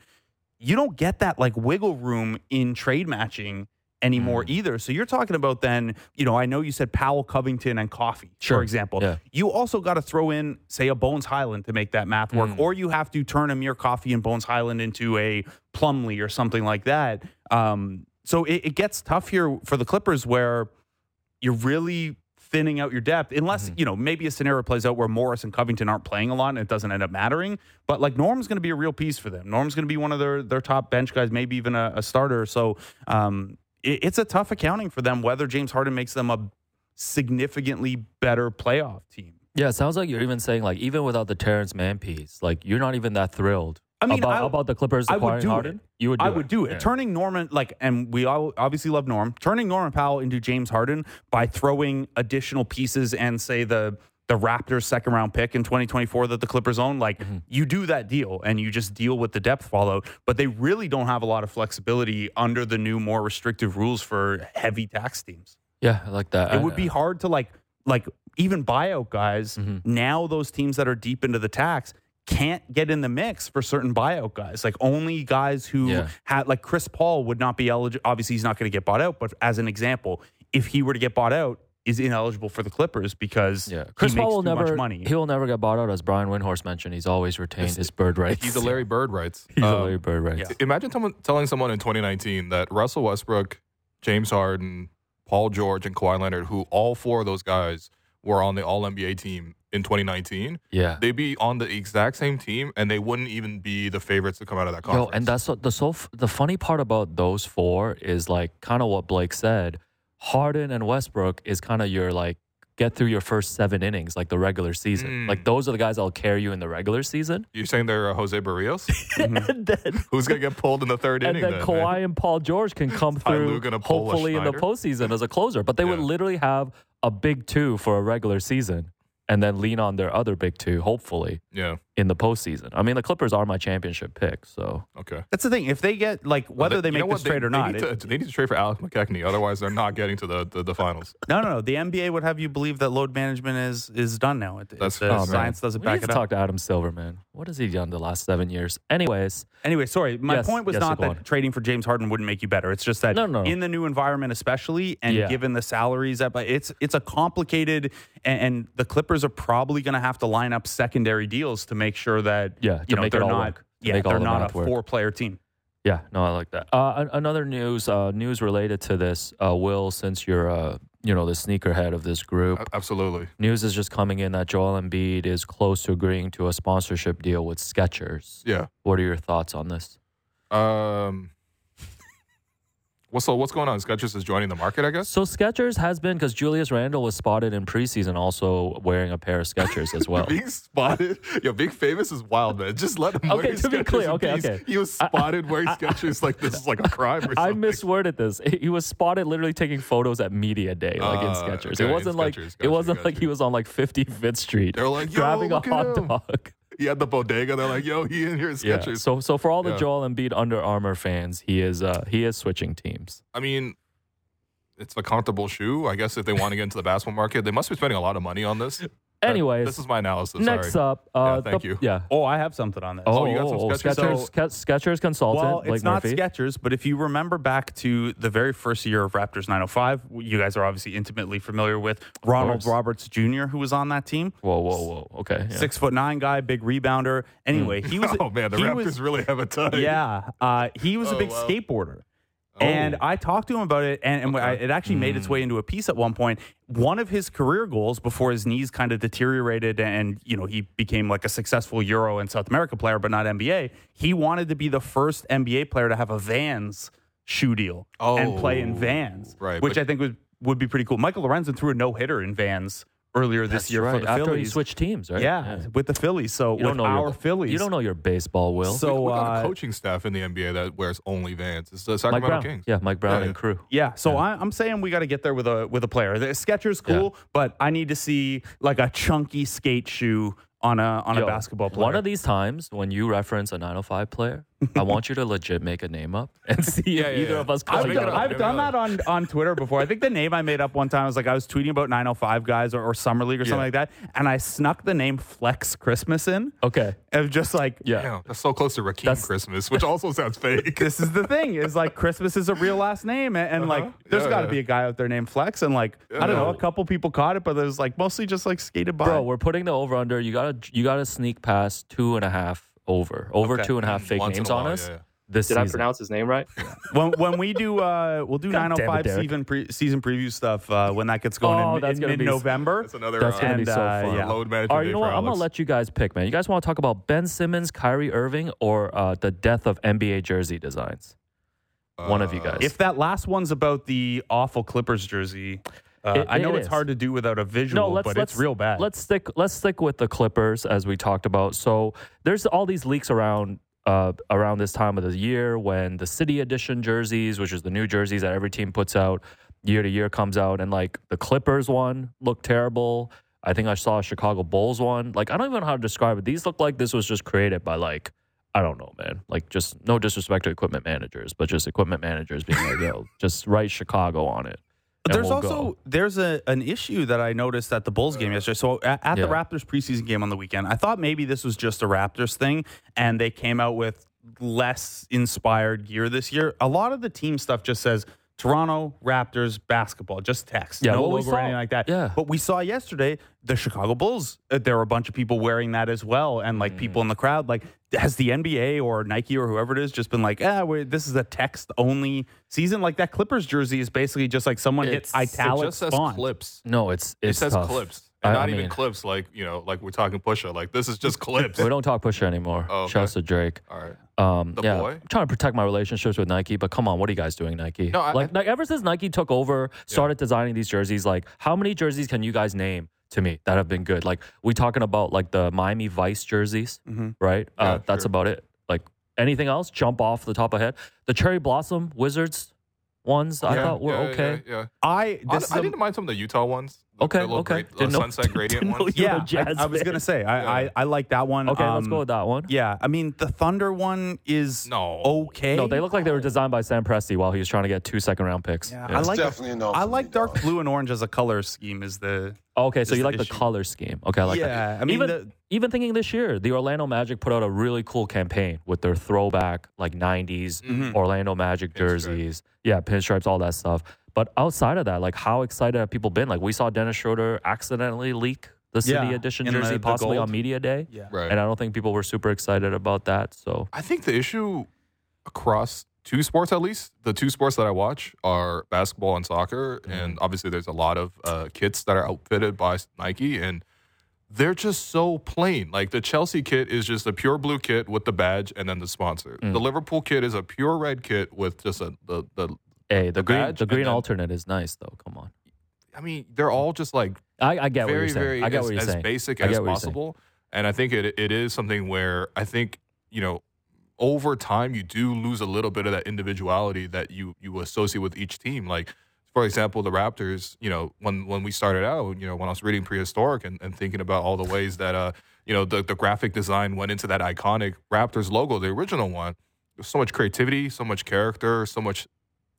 you don't get that like wiggle room in trade matching anymore Mm. either so you're talking about then you know I know you said Powell Covington and Coffey Sure. for example Yeah. you also got to throw in say a Bones Hyland to make that math work Mm. or you have to turn Amir Coffey and Bones Hyland into a Plumlee or something like that um, so it, it gets tough here for the Clippers where you're really thinning out your depth unless Mm-hmm. you know maybe a scenario plays out where Morris and Covington aren't playing a lot and it doesn't end up mattering but like Norm's going to be a real piece for them Norm's going to be one of their their top bench guys maybe even a, a starter so um, it's a tough accounting for them whether James Harden makes them a significantly better playoff team Yeah, it sounds like you're even saying like even without the Terance Mann piece, like you're not even that thrilled. I mean, about, I- about the Clippers I would do Harden. it. You would. Do I it. would do it. Yeah. Turning Norman like, and we all obviously love Norm. Turning Norman Powell into James Harden by throwing additional pieces and say the the Raptors second round pick in 2024 that the Clippers own. Like Mm-hmm. you do that deal and you just deal with the depth fallout. But they really don't have a lot of flexibility under the new more restrictive rules for heavy tax teams. Yeah, I like that. It I- would be hard to like like even buyout guys. Mm-hmm. Now those teams that are deep into the tax can't get in the mix for certain buyout guys. Like only guys who Yeah. had like Chris Paul would not be eligible. Obviously, he's not going to get bought out. But as an example, if he were to get bought out, is ineligible for the Clippers because Yeah, he Chris makes Paul will too never. much money. He will never get bought out, as Brian Windhorst mentioned. He's always retained his bird rights. He's a Larry Bird rights. He's a Um, Larry Bird rights. yeah. Imagine someone telling someone in 2019 that Russell Westbrook, James Harden, Paul George, and Kawhi Leonard, who all four of those guys were on the All NBA team in 2019, Yeah. they'd be on the exact same team, and they wouldn't even be the favorites to come out of that Yo, conference. and that's what the so f- the funny part about those four is like kind of what Blake said. Harden and Westbrook is kind of your like get through your first seven innings, like the regular season. Mm. Like those are the guys that'll carry you in the regular season. You're saying they're uh, Jose Berrios? and then Who's gonna get pulled in the third and inning? then then, Kawhi man? and Paul George can come through hopefully in the postseason as a closer. But they would literally have a big two for a regular season and then lean on their other big two, hopefully, Yeah. In the postseason. I mean, the Clippers are my championship pick, so Okay. That's the thing. If they get like whether they you make know what? this trade or they not, need it- to, they need to trade for Alex McKechnie. Otherwise, they're not getting to the, the, the finals. no, no, no. The NBA would have you believe that load management is is done now. It, That's- the Oh, science doesn't we need back to it up. talk to Adam Silver, man. What has he done the last seven years? Anyways, Anyway, sorry. My Yes, point was yes, not that on. trading for James Harden wouldn't make you better. It's just that No, no, no. in the new environment, especially, and Yeah. given the salaries that, but it's it's a complicated, and, and the Clippers are probably going to have to line up secondary deals to make sure that Yeah, you know they're not work, yeah they're not a four player team. Yeah, no, I like that. Uh, another news, uh, news related to this, uh, Will, since you're, uh, you know, the sneakerhead of this group, A- Absolutely. news is just coming in that Joel Embiid is close to agreeing to a sponsorship deal with Skechers. Yeah. What are your thoughts on this? Um. What's so what's going on? Skechers is joining the market, I guess. So Skechers has been because Julius Randle was spotted in preseason also wearing a pair of Skechers as well. Being spotted, yo, being famous is wild, man. Just let him. Okay, to be clear, okay, peace. okay. He was spotted wearing Skechers like this is like a crime or something. I misworded this. He was spotted literally taking photos at media day, like in Ah, Skechers. okay, it wasn't like Skechers. it wasn't like he was on like 55th Street They're like, grabbing a hot him. dog. He had the bodega. They're like, yo, he in here is Yeah. Skechers. So so for all the Yeah. Joel Embiid Under Armour fans, he is uh he is switching teams. I mean, it's a comfortable shoe. I guess if they want to get into the basketball market, they must be spending a lot of money on this. But Anyways, this is my analysis. next Sorry. up, uh, Yeah, thank the- you. Yeah. Oh, I have something on this. Oh, you got some Skechers? Skechers, Ske- Skechers consultant. Well, Blake it's not Murphy. Skechers, but if you remember back to the very first year of Raptors 905, you guys are obviously intimately familiar with Ronald. Roberts Jr., who was on that team. Whoa, whoa, whoa. Okay. yeah. Six foot nine guy, big rebounder. Anyway, he was. oh man, the he Raptors was- really have a time. Yeah, uh, he was a Oh, big wow. skateboarder. And Oh. I talked to him about it, and, and Okay. I, it actually made its mm. way into a piece at one point. One of his career goals before his knees kind of deteriorated, and you know he became like a successful Euro and South America player, but not NBA. He wanted to be the first NBA player to have a Vans shoe deal and play in Oh, Vans, right, Which but- I think would would be pretty cool. Michael Lorenzen threw a no hitter in Vans earlier this That's year right. for the After Phillies. he switched teams, right? yeah, with the Phillies. So You with don't know our your, Phillies, You don't know your baseball, Will. So we got uh, a coaching staff in the NBA that wears only Vans. It's the Mike Sacramento Brown. Kings. Yeah, Mike Brown Yeah, and crew. Yeah, so I, I'm saying we got to get there with a with a player. The Skechers cool, but I need to see like a chunky skate shoe on a on Yo, a basketball player. One of these times when you reference a 905 player, I want you to legit make a name up and see Yeah, if yeah, either yeah. of us I'll I've you done, out. I've done that on, on Twitter before. I think the name I made up one time was like I was tweeting about 905 guys or, or Summer League or something like that, and I snuck the name Flex Christmas in. Okay. It was just like, Yeah. Damn, that's so close to Rakeem That's- Christmas, which also sounds fake. this is the thing is like Christmas is a real last name, and, and Uh-huh. like there's Yeah, got to yeah. be a guy out there named Flex, and like I don't know, a couple people caught it, but there's like mostly just like skated by. Bro, we're putting the over under. You gotta you gotta sneak past two and a half over. Over Okay. two and a half fake Once names a on us. yeah, yeah. This Did I pronounce his name right? when when we do uh we'll do God damn it, 905 season pre- season preview stuff uh when that gets going Oh, in, that's in, gonna in be- November. That's another That's uh, gonna be And, so uh, fun. yeah. load management All right, you know for what? I'm gonna let you guys pick, man. You guys want to talk about Ben Simmons, Kyrie Irving, or uh, the death of NBA jersey designs? One of you Uh, guys. If that last one's about the awful Clippers jersey, uh, It- I know it it's is. hard to do without a visual, no, but it's real bad. Let's stick. Let's stick with the Clippers as we talked about. So there's all these leaks around uh, around this time of the year when the City Edition jerseys, which is the new jerseys that every team puts out year to year, comes out, and like the Clippers one looked terrible. I think I saw a Chicago Bulls one. Like I don't even know how to describe it. These look like this was just created by like. I don't know, man. Like, just no disrespect to equipment managers, but just equipment managers being like, "Yo, just write Chicago on it." But there's we'll also go. there's a an issue that I noticed at the Bulls game yesterday. So at, at the Raptors preseason game on the weekend, I thought maybe this was just a Raptors thing, and they came out with less inspired gear this year. A lot of the team stuff just says Toronto Raptors basketball, just text, Yeah, no what we logo or anything like that. Yeah. But we saw yesterday the Chicago Bulls. uh, There were a bunch of people wearing that as well, and like people in the crowd. Like, has the NBA or Nike or whoever it is just been like, ah, wait, this is a text only season? Like that Clippers jersey is basically just like someone hit It's- It just says font. clips. No, it's It says tough. clips. And I- not I even clips like, you know, like we're talking Pusha. Like this is just clips. We don't talk Pusha anymore. Oh, okay. Shouts to Drake. All right. Um, The yeah, boy? I'm trying to protect my relationships with Nike, but come on, what are you guys doing, Nike? No, I- like, like ever since Nike took over, started designing these jerseys, like how many jerseys can you guys name to me that have been good? Like we talking about like the Miami Vice jerseys, right? Yeah, uh, that's sure. about it. Like anything else, jump off the top of head. The Cherry Blossom Wizards ones, I thought were yeah, okay. Yeah, yeah. I I, this is I a- didn't mind some of the Utah ones. The- Okay, the okay. great- Didn't sunset gradient didn't know ones. you- yeah, I, Jazz I was gonna say I, Yeah. I I like that one. Okay, let's Um, go with that one. Yeah, I mean the Thunder one is No. okay. No, they look like they were designed by Sam Presti while he was trying to get two second round picks. Yeah, Yeah. I like definitely a no I like dark blue and orange as a color scheme. Is the Okay, so you the like the issue. color scheme. Okay, I like that. Yeah, I mean, even the- even thinking this year, the Orlando Magic put out a really cool campaign with their throwback like '90s Mm-hmm. Orlando Magic Pinstripe. jerseys. Yeah, pinstripes, all that stuff. But outside of that, like how excited have people been? Like we saw Dennis Schroeder accidentally leak the City Yeah, Edition in the- jersey the possibly gold. on media day, yeah. Right. and I don't think people were super excited about that. So I think the issue across two sports, at least the two sports that I watch are basketball and soccer, Mm-hmm. and obviously there's a lot of uh, kits that are outfitted by Nike, and they're just so plain. Like the Chelsea kit is just a pure blue kit with the badge and then the sponsor. Mm. The Liverpool kit is a pure red kit with just a the the. Hey, the, The green badge the green then- alternate is nice though. Come on, I mean, they're all just like I, I get what very you're saying. very I get as, what you're as saying. basic as get what you're saying. possible and i think it it is something where i think you know over time you do lose a little bit of that individuality that you you associate with each team like for example the raptors you know when when we started out you know when i was reading prehistoric and, and thinking about all the ways that uh you know the, the graphic design went into that iconic raptors logo the original one there's so much creativity so much character so much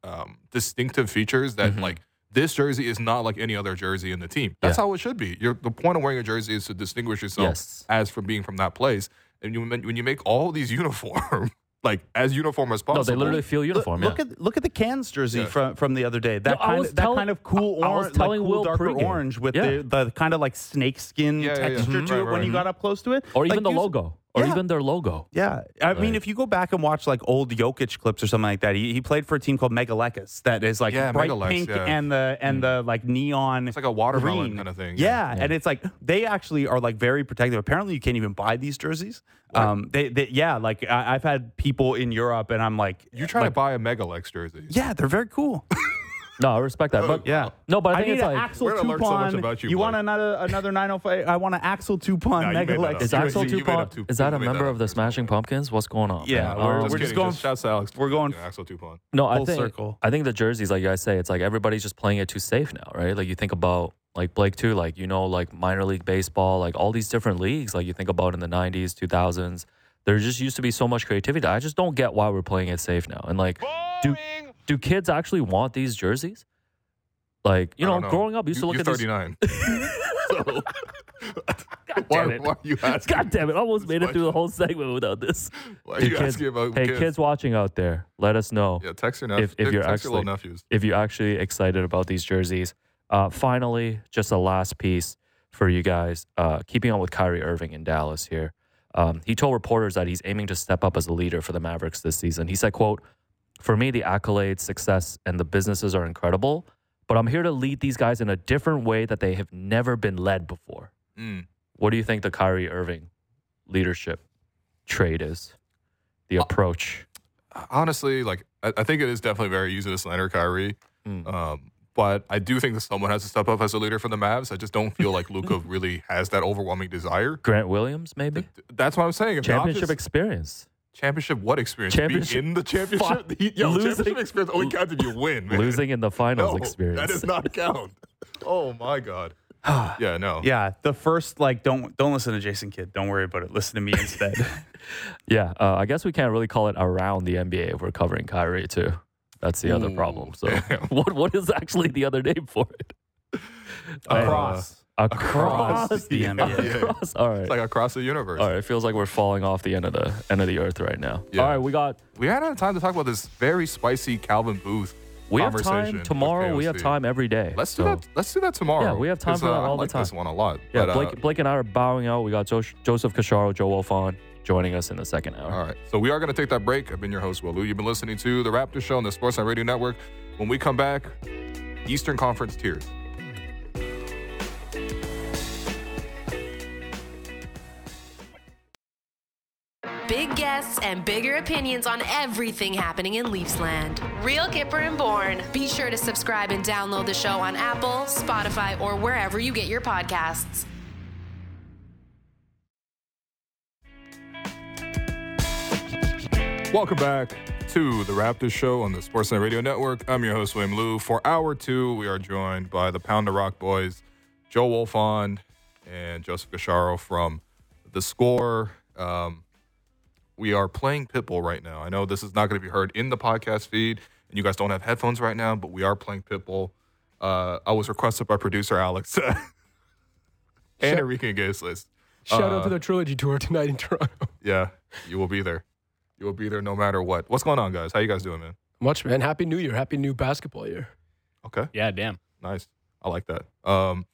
um, distinctive features that Mhm. like this jersey is not like any other jersey in the team. That's Yeah. how it should be. You're, the point of wearing a jersey is to distinguish yourself Yes. as from being from that place. And you, when you make all these uniform, like as uniform as No, possible, they literally feel uniform. look yeah. at look at the cans jersey Yeah. from from the other day. That No, kind was of that telling- kind of cool I- I was orange, telling like cool Will darker pregame. orange with Yeah. the the kind of like snake skin Yeah, yeah, yeah. texture to it Right, when you got up close to it, or even the you- logo, or Yeah. even their logo. Yeah, I mean, if you go back and watch like old Jokic clips or something like that, he, he played for a team called Megalekis that is like Yeah, bright Megalex, pink yeah. and the and the like neon. It's like a watermelon green. kind of thing. Yeah. and it's like they actually are like very protective. Apparently, you can't even buy these jerseys. Um, they, they yeah, like I, I've had people in Europe, and I'm like, You try to like, buy a Megalex jersey. yeah, they're very cool. No, I respect that. But Yeah. no, but I I, think need it's an like Axel We're gonna learn so much about you, you want Blake. another another 905? I want an Axel Tupon Nah, you made that Megalex. up. is You- Axel you made Tupon up Tup- is that a you made member that of the Smashing Pumpkins? What's going on? Yeah, man? we're- Um, we're Just just kidding. going- Just shouts to Alex. we're going- Yeah, Axel Tupon. No, I Full think circle. I think the jerseys, like you guys say, it's like everybody's just playing it too safe now, right? Like you think about like Blake too, like you know, like minor league baseball, like all these different leagues, like you think about in the '90s, 2000s. There just used to be so much creativity. I just don't get why we're playing it safe now. And like, do do kids actually want these jerseys? Like you I know, growing up, you used to look you're at these. 39. so, God damn it! why are you asking? God damn it! I almost made it through the whole segment without this. Why are Hey, you kids, asking about hey, kids? kids watching out there, let us know Yeah, text your nephews. if, if you're text your little actually nephews. if you're actually excited about these jerseys. Uh, finally, just a last piece for you guys. Uh, keeping on with Kyrie Irving in Dallas here. Um, he told reporters that he's aiming to step up as a leader for the Mavericks this season. He said, "quote For me, the accolades, success, and the businesses are incredible, but I'm here to lead these guys in a different way that they have never been led before." Mm. What do you think the Kyrie Irving leadership trait is? The approach. honestly, like I, I think it is definitely very easy to slander Kyrie. Mm. Um, but I do think that someone has to step up as a leader for the Mavs. I just don't feel like Luka really has that overwhelming desire. Grant Williams, maybe? That's what I'm saying. If Championship experience. Championship what experience? Championship- Being in the championship? Fuck. He- Yo, Losing- championship experience only counts if you win, man. Losing in the finals no, experience. That does not count. oh my god. yeah, no. Yeah, the first like don't don't listen to Jason Kidd. Don't worry about it. Listen to me instead. Yeah, uh, I guess we can't really call it around the NBA if we're covering Kyrie too. That's the other problem. So, damn. what what is actually the other name for it? Across. Across, Across the NBA. yeah. Across. All right. It's like across the universe. All right. It feels like we're falling off the end of the end of the earth right now. Yeah. All right. We got We ran out of time to talk about this very spicy Calvin Booth We have conversation time tomorrow. We have time every day. Let's do So, that. Let's do that tomorrow. Yeah, we have time for that uh, I all the like This one a lot. Yeah, But, uh, Blake, Blake and I are bowing out. We got jo- Joseph Casciaro, Joe Wolfond joining us in the second hour. All right. So we are going to take that break. I've been your host, Will Lou. You've been listening to The Raptor Show on the Sportsnet Radio Network. When we come back, Eastern Conference tiers. Big guests and bigger opinions on everything happening in Leafsland. Real Kyper and Bourne. Be sure to subscribe and download the show on Apple, Spotify, or wherever you get your podcasts. Welcome back to The Raptors Show on the Sportsnet Radio Network. I'm your host, William Lou. For hour two, we are joined by the Pound the Rock Boys, Joe Wolfond and Joseph Casciaro from The Score. Um, we are playing Pitbull right now. I know this is not going to be heard in the podcast feed, and you guys don't have headphones right now, but we are playing Pitbull. Uh, I was requested by producer Alex and Enrique Iglesias. Shout Uh, out to the trilogy tour tonight in Toronto. Yeah, you will be there. You will be there no matter what. What's going on, guys? How you guys doing, man? Much man. Happy New Year. Happy new basketball year. Okay, Yeah, damn. nice. I like that. Um,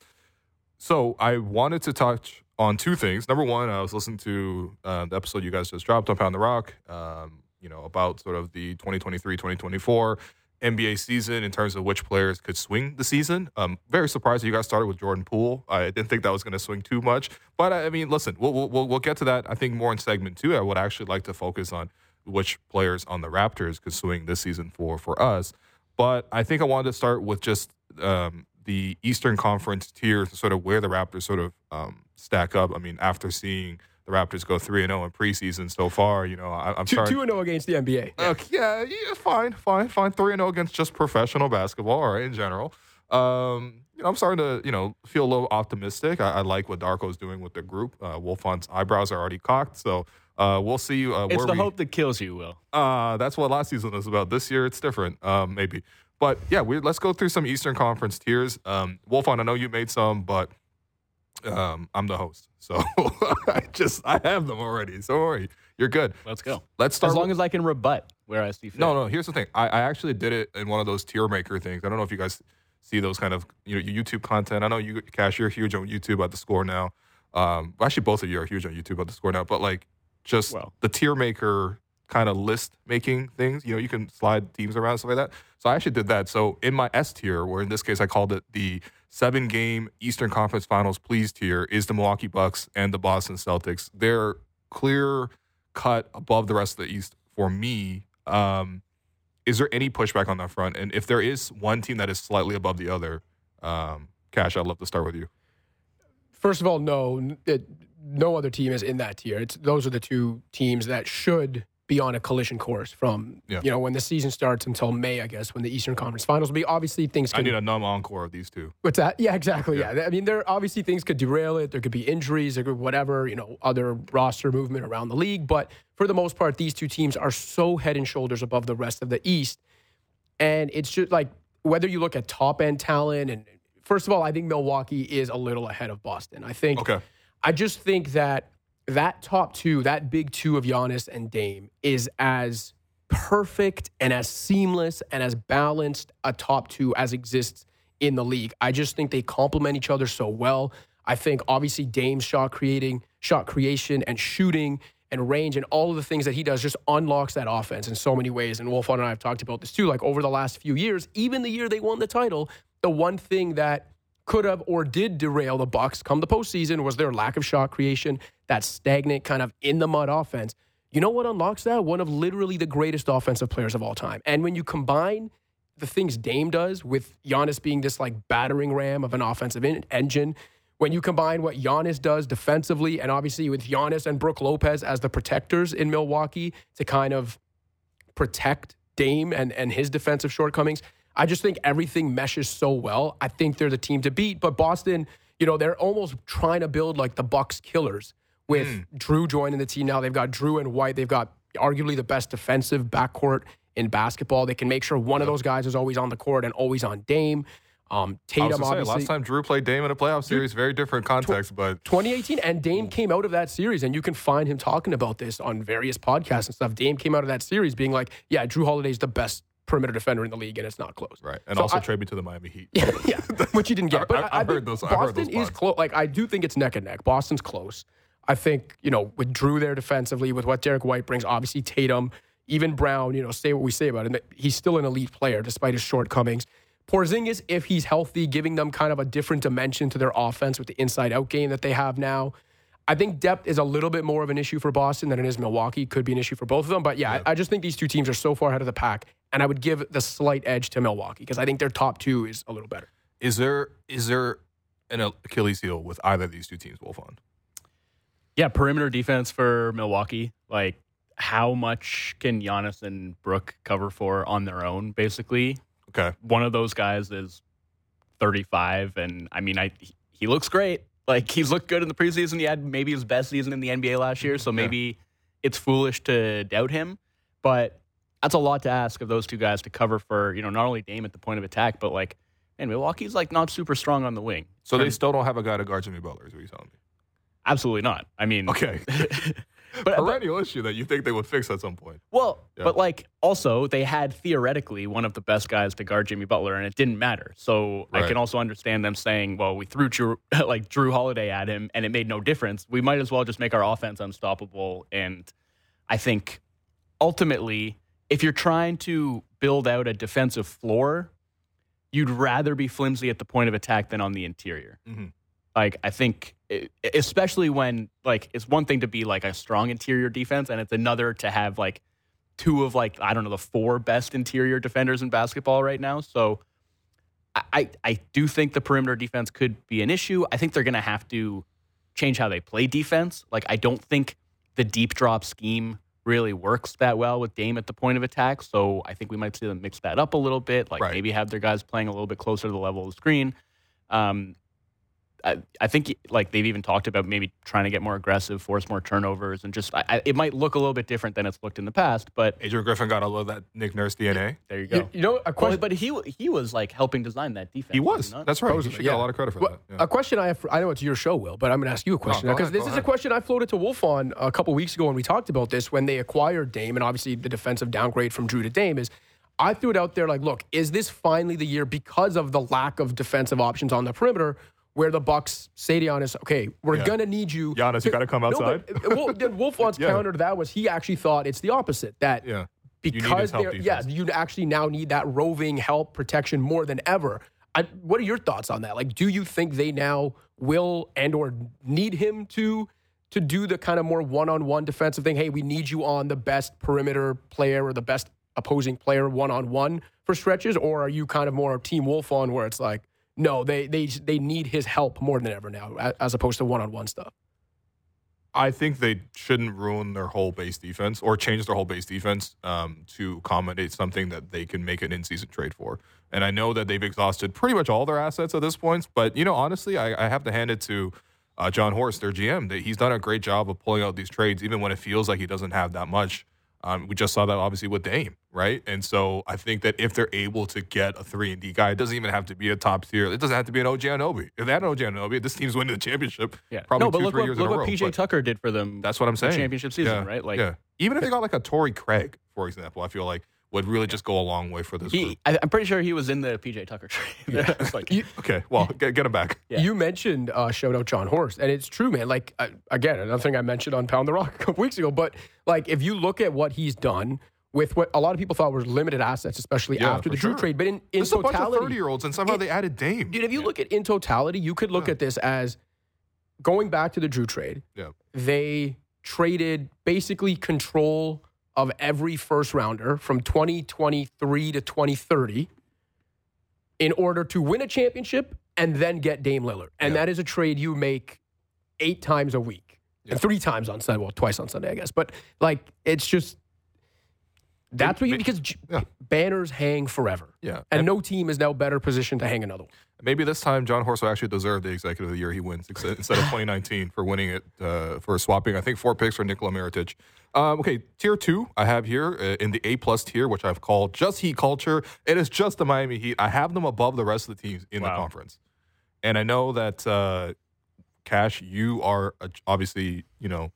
so I wanted to touch on two things. Number one, I was listening to uh, the episode you guys just dropped on Pound the Rock. Um, you know about sort of the 2023-2024 NBA season in terms of which players could swing the season. Um, very surprised that you guys started with Jordan Poole. I didn't think that was going to swing too much, but I mean, listen, we'll, we'll we'll get to that. I think more in segment two. I would actually like to focus on which players on the Raptors could swing this season for for us. But I think I wanted to start with just um, the Eastern Conference tiers, sort of where the Raptors sort of um, stack up. I mean, after seeing the Raptors go three and zero in preseason so far, you know, I, I'm Two starting. two and zero against the NBA. Okay, yeah, yeah, fine, fine, fine. Three and zero against just professional basketball, all right, in general. Um, you know, I'm starting to, you know, feel a little optimistic. I, I like what Darko's doing with the group. Uh, Wolfond's eyebrows are already cocked, so uh, we'll see uh, It's the we. hope that kills you, Will. Uh, that's what last season was about. This year, it's different, um, maybe. But yeah, we, let's go through some Eastern Conference tiers. Um, Wolfond, I know you made some, but um, I'm the host, so I just I have them already. So don't worry, you're good. Let's go. Let's start. As long with- as I can rebut where I see fit. no, no. Here's the thing. I, I actually did it in one of those tier maker things. I don't know if you guys see those kind of you know YouTube content. I know you, Cash, you're huge on YouTube at the score now. Um, actually, both of you are huge on YouTube at the score now. But like, just Well. the tier maker kind of list making things. You know, you can slide teams around stuff like that. So I actually did that. So in my S tier, where in this case I called it the seven game Eastern Conference Finals please tier, is the Milwaukee Bucks and the Boston Celtics. They're clear cut above the rest of the East for me. Um, is there any pushback on that front? And if there is one team that is slightly above the other, um, Cash, I'd love to start with you. First of all, no, it, no other team is in that tier. It's those are the two teams that should be on a collision course from Yeah. you know when the season starts until May, I guess, when the Eastern Conference Finals will be. Obviously, things I can. need a numb encore of these two. What's that? Yeah, exactly. Yeah. Yeah. I mean, there obviously things could derail it. There could be injuries, there could whatever, you know, other roster movement around the league. But for the most part, these two teams are so head and shoulders above the rest of the East. And it's just like whether you look at top end talent and first of all, I think Milwaukee is a little ahead of Boston. I think Okay. I just think that that top two, that big two of Giannis and Dame, is as perfect and as seamless and as balanced a top two as exists in the league. I just think they complement each other so well. I think obviously Dame's shot creating, shot creation, and shooting and range and all of the things that he does just unlocks that offense in so many ways. And Wolf and I have talked about this too. Like over the last few years, even the year they won the title, the one thing that could have or did derail the Bucks come the postseason was their lack of shot creation, that stagnant kind of in the mud offense. You know what unlocks that? One of literally the greatest offensive players of all time. And when you combine the things Dame does with Giannis being this like battering ram of an offensive en- engine, when you combine what Giannis does defensively, and obviously with Giannis and Brook Lopez as the protectors in Milwaukee to kind of protect Dame and, and his defensive shortcomings. I just think everything meshes so well. I think they're the team to beat. But Boston, you know, they're almost trying to build like the Bucks killers with Jrue joining the team now. They've got Jrue and White. They've got arguably the best defensive backcourt in basketball. They can make sure one of those guys is always on the court and always on Dame. Um, Tatum, say, obviously. last time Jrue played Dame in a playoff series, very different context, but 2018 and Dame came out of that series and you can find him talking about this on various podcasts and stuff. Dame came out of that series being like, yeah, Jrue Holiday's the best perimeter defender in the league, and it's not close. Right. And So also I- trade me to the Miami Heat. yeah, which you didn't get. But I- I, I I've heard those- I've heard Boston those is close. Like I do think it's neck and neck. Boston's close. I think you know with Jrue there defensively, with what Derrick White brings, obviously Tatum, even Brown. You know, say what we say about him, he's still an elite player despite his shortcomings. Porzingis, if he's healthy, giving them kind of a different dimension to their offense with the inside-out game that they have now. I think depth is a little bit more of an issue for Boston than it is Milwaukee. Could be an issue for both of them. But yeah, I, I just think these two teams are so far ahead of the pack, and I would give the slight edge to Milwaukee because I think their top two is a little better. Is there is there an Achilles heel with either of these two teams, Wolfond? Yeah, perimeter defense for Milwaukee. Like, how much can Giannis and Brook cover for on their own? Basically, Okay. one of those guys is 35, and I mean, I he- he looks great. Like he's looked good in the preseason. He had maybe his best season in the NBA last year, so maybe it's foolish to doubt him. But that's a lot to ask of those two guys to cover for you know not only Dame at the point of attack, but like, and Milwaukee's like not super strong on the wing. So they still don't have a guy to guard Jimmy Butler, is what you're telling me. Absolutely not. I mean, Okay. but, but Perennial issue that you think they would fix at some point. Well, Yeah. but like also they had theoretically one of the best guys to guard Jimmy Butler, and it didn't matter. So I can also understand them saying, "Well, we threw Jrue, like Jrue Holiday at him, and it made no difference. We might as well just make our offense unstoppable." And I think ultimately, if you're trying to build out a defensive floor, you'd rather be flimsy at the point of attack than on the interior. Mhm. Like I think, especially when like it's one thing to be like a strong interior defense, and it's another to have like two of like I don't know the four best interior defenders in basketball right now. So I I, I do think the perimeter defense could be an issue. I think they're going to have to change how they play defense. Like I don't think the deep drop scheme really works that well with Dame at the point of attack. So I think we might see them mix that up a little bit. Like Right. maybe have their guys playing a little bit closer to the level of the screen. Um, I, I think like they've even talked about maybe trying to get more aggressive, force more turnovers, and just I, I, it might look a little bit different than it's looked in the past. But Adrian Griffin got all of that Nick Nurse DNA. there you go. You, you know, a Well, question. but he he was like helping design that defense. He was. he? That's right. He Supposedly, should get a lot of credit for Well, that. Yeah. A question I have, for, I know it's your show, Will, but I'm going to ask you a question because ahead, this go is a question I floated to Wolfond a couple weeks ago when we talked about this when they acquired Dame and obviously the defensive downgrade from Jrue to Dame is. I threw it out there like, look, is this finally the year because of the lack of defensive options on the perimeter where the Bucks say to Giannis, okay, we're Yeah. gonna need you. Giannis, you gotta come No, outside. but, well, then Wolfond's Yeah. counter to that was he actually thought it's the opposite that yeah. Because they're yeah, you actually now need that roving help protection more than ever. I, what are your thoughts on that? Like, do you think they now will and or need him to to do the kind of more one on one defensive thing? Hey, we need you on the best perimeter player or the best opposing player one on one for stretches, or are you kind of more of Team Wolfond where it's like, no, they they they need his help more than ever now, as opposed to one on one stuff. I think they shouldn't ruin their whole base defense or change their whole base defense um, to accommodate something that they can make an in-season trade for. And I know that they've exhausted pretty much all their assets at this point. But you know, honestly, I, I have to hand it to uh, Jon Horst, their GM. That he's done a great job of pulling out these trades, even when it feels like he doesn't have that much. Um, we just saw that obviously with Dame, right? And so I think that if they're able to get a three and D guy, it doesn't even have to be a top tier. It doesn't have to be an OG Anunoby. If they had an OG Anunoby, this team's winning the championship. Yeah. probably no, but two, look three what, years look in a what row. PJ Tucker did for them. that's what I'm saying. championship season, Yeah, right? Like yeah. Even if they got like a Torrey Craig, for example, I feel like would really just go a long way for this he, group. I, I'm pretty sure he was in the PJ Tucker trade. It's like, Okay, well, get, get him back. Yeah. You mentioned uh, shout out Jon Horst, and it's true, man. Like uh, again, another thing I mentioned on Pound the Rock a couple weeks ago, but like if you look at what he's done with what a lot of people thought were limited assets, especially Yeah, after for the Jrue sure. trade, but in, in There's a bunch of totality, 30 year olds, and somehow It- they added Dame. dude, if you look at in totality, you could look at this as going back to the Jrue trade. Yeah. They traded basically control of every first rounder from 2023 to 2030 in order to win a championship and then get Dame Lillard. And Yeah. that is a trade you make eight times a week Yeah. and three times on Sunday. Well, twice on Sunday, I guess. But like, it's just that's what you because yeah. banners hang forever. Yeah. And no team is now better positioned to hang another one. Maybe this time Jon Horst will actually deserve the executive of the year he wins instead of 2019 for winning it uh, for swapping, I think, four picks for Nikola Mirotic. Um, okay, tier two I have here uh, in the A plus tier, which I've called just Heat culture. It is just the Miami Heat. I have them above the rest of the teams in the conference. And I know that, uh, Cash, you are obviously, you know,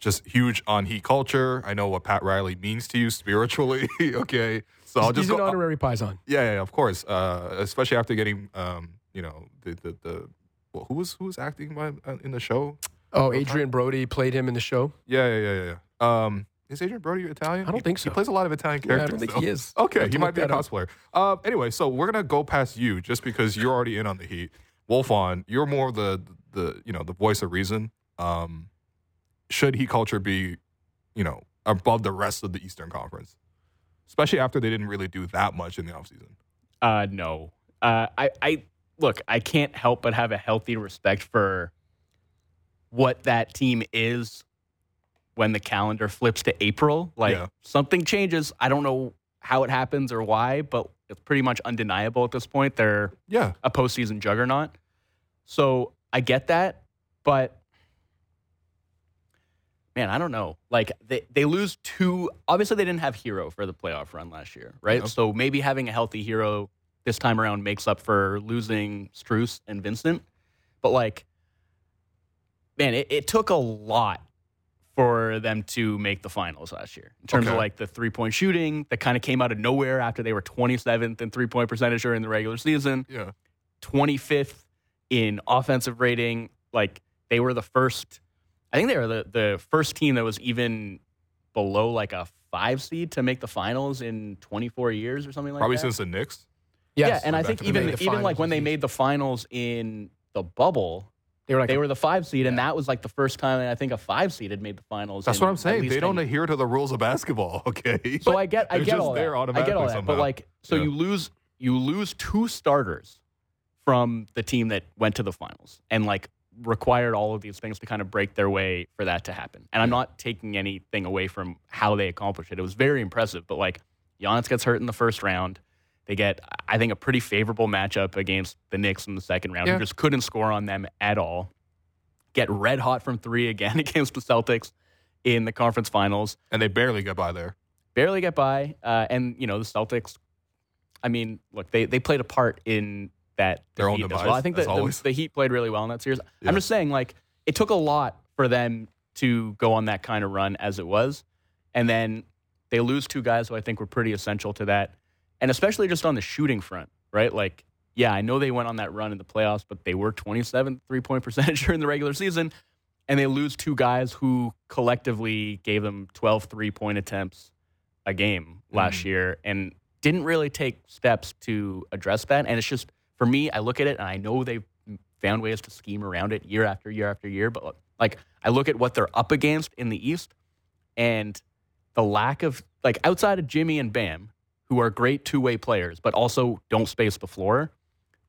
just huge on Heat culture. I know what Pat Riley means to you spiritually. okay, so I'll just He's go. an honorary Paisan. yeah, yeah, yeah, of course. Uh, especially after getting, um, you know, the the, the well, who was who was acting by, uh, in the show? Oh, Adrien Brody played him in the show. Yeah, yeah, yeah, yeah. yeah. Um, is Adrien Brody Italian? I don't He- think He plays a lot of Italian Yeah, I characters. don't think though. he is. Okay, he might be a cosplayer. Uh, anyway, so we're gonna go past you just because you're already in on the Heat. Wolfond, you're more the the you know the voice of reason. Um, should Heat culture be, you know, above the rest of the Eastern Conference, especially after they didn't really do that much in the offseason? Uh, no. Uh, I, I look. I can't help but have a healthy respect for what that team is when the calendar flips to April. Like Yeah. something changes. I don't know how it happens or why, but it's pretty much undeniable at this point. They're Yeah, a postseason juggernaut. So I get that, but man, I don't know. Like they, they lose two. Obviously, they didn't have Herro for the playoff run last year, right? So maybe having a healthy Herro this time around makes up for losing Strus and Vincent. But like, man, it, it took a lot for them to make the finals last year in terms Okay. of like the three point shooting that kind of came out of nowhere after they were 27th in three point percentage during the regular season. yeah. 25th in offensive rating. Like they were the first, I think they were the, the first team that was even below like a five seed to make the finals in 24 years or something like Probably that. Probably since the Knicks. Yes. yeah, and I think even. The even like when they made the finals in the bubble, they were like they were the five seed, and that was like the first time that I think a five seed had made the finals. That's in what I'm saying. They don't years. adhere to the rules of basketball. Okay, So I get, I get just all there that. I get automatically all that. But like, so Yeah. you lose, you lose two starters from the team that went to the finals, and like required all of these things to kind of break their way for that to happen. And I'm not taking anything away from how they accomplished it. It was very impressive. But like, Giannis gets hurt in the first round. They get, I think, a pretty favorable matchup against the Knicks in the second round, Yeah. just couldn't score on them at all. Get red hot from three again against the Celtics in the conference finals and they barely get by there. barely get by. Uh, and you know the Celtics. I mean, look, they they played a part in that Their own demise, well. I think that the, the Heat played really well in that series. Yeah. I'm just saying, like, it took a lot for them to go on that kind of run as it was, and then they lose two guys who I think were pretty essential to that, and especially just on the shooting front, right? Like, yeah, I know they went on that run in the playoffs, but they were 27 three point percentage during the regular season, and they lose two guys who collectively gave them 12 three point attempts a game last year and didn't really take steps to address that. And it's just, for me, I look at it and I know they've found ways to scheme around it year after year after year. But like, I look at what they're up against in the East and the lack of, like, outside of Jimmy and Bam, who are great two way players, but also don't space the floor,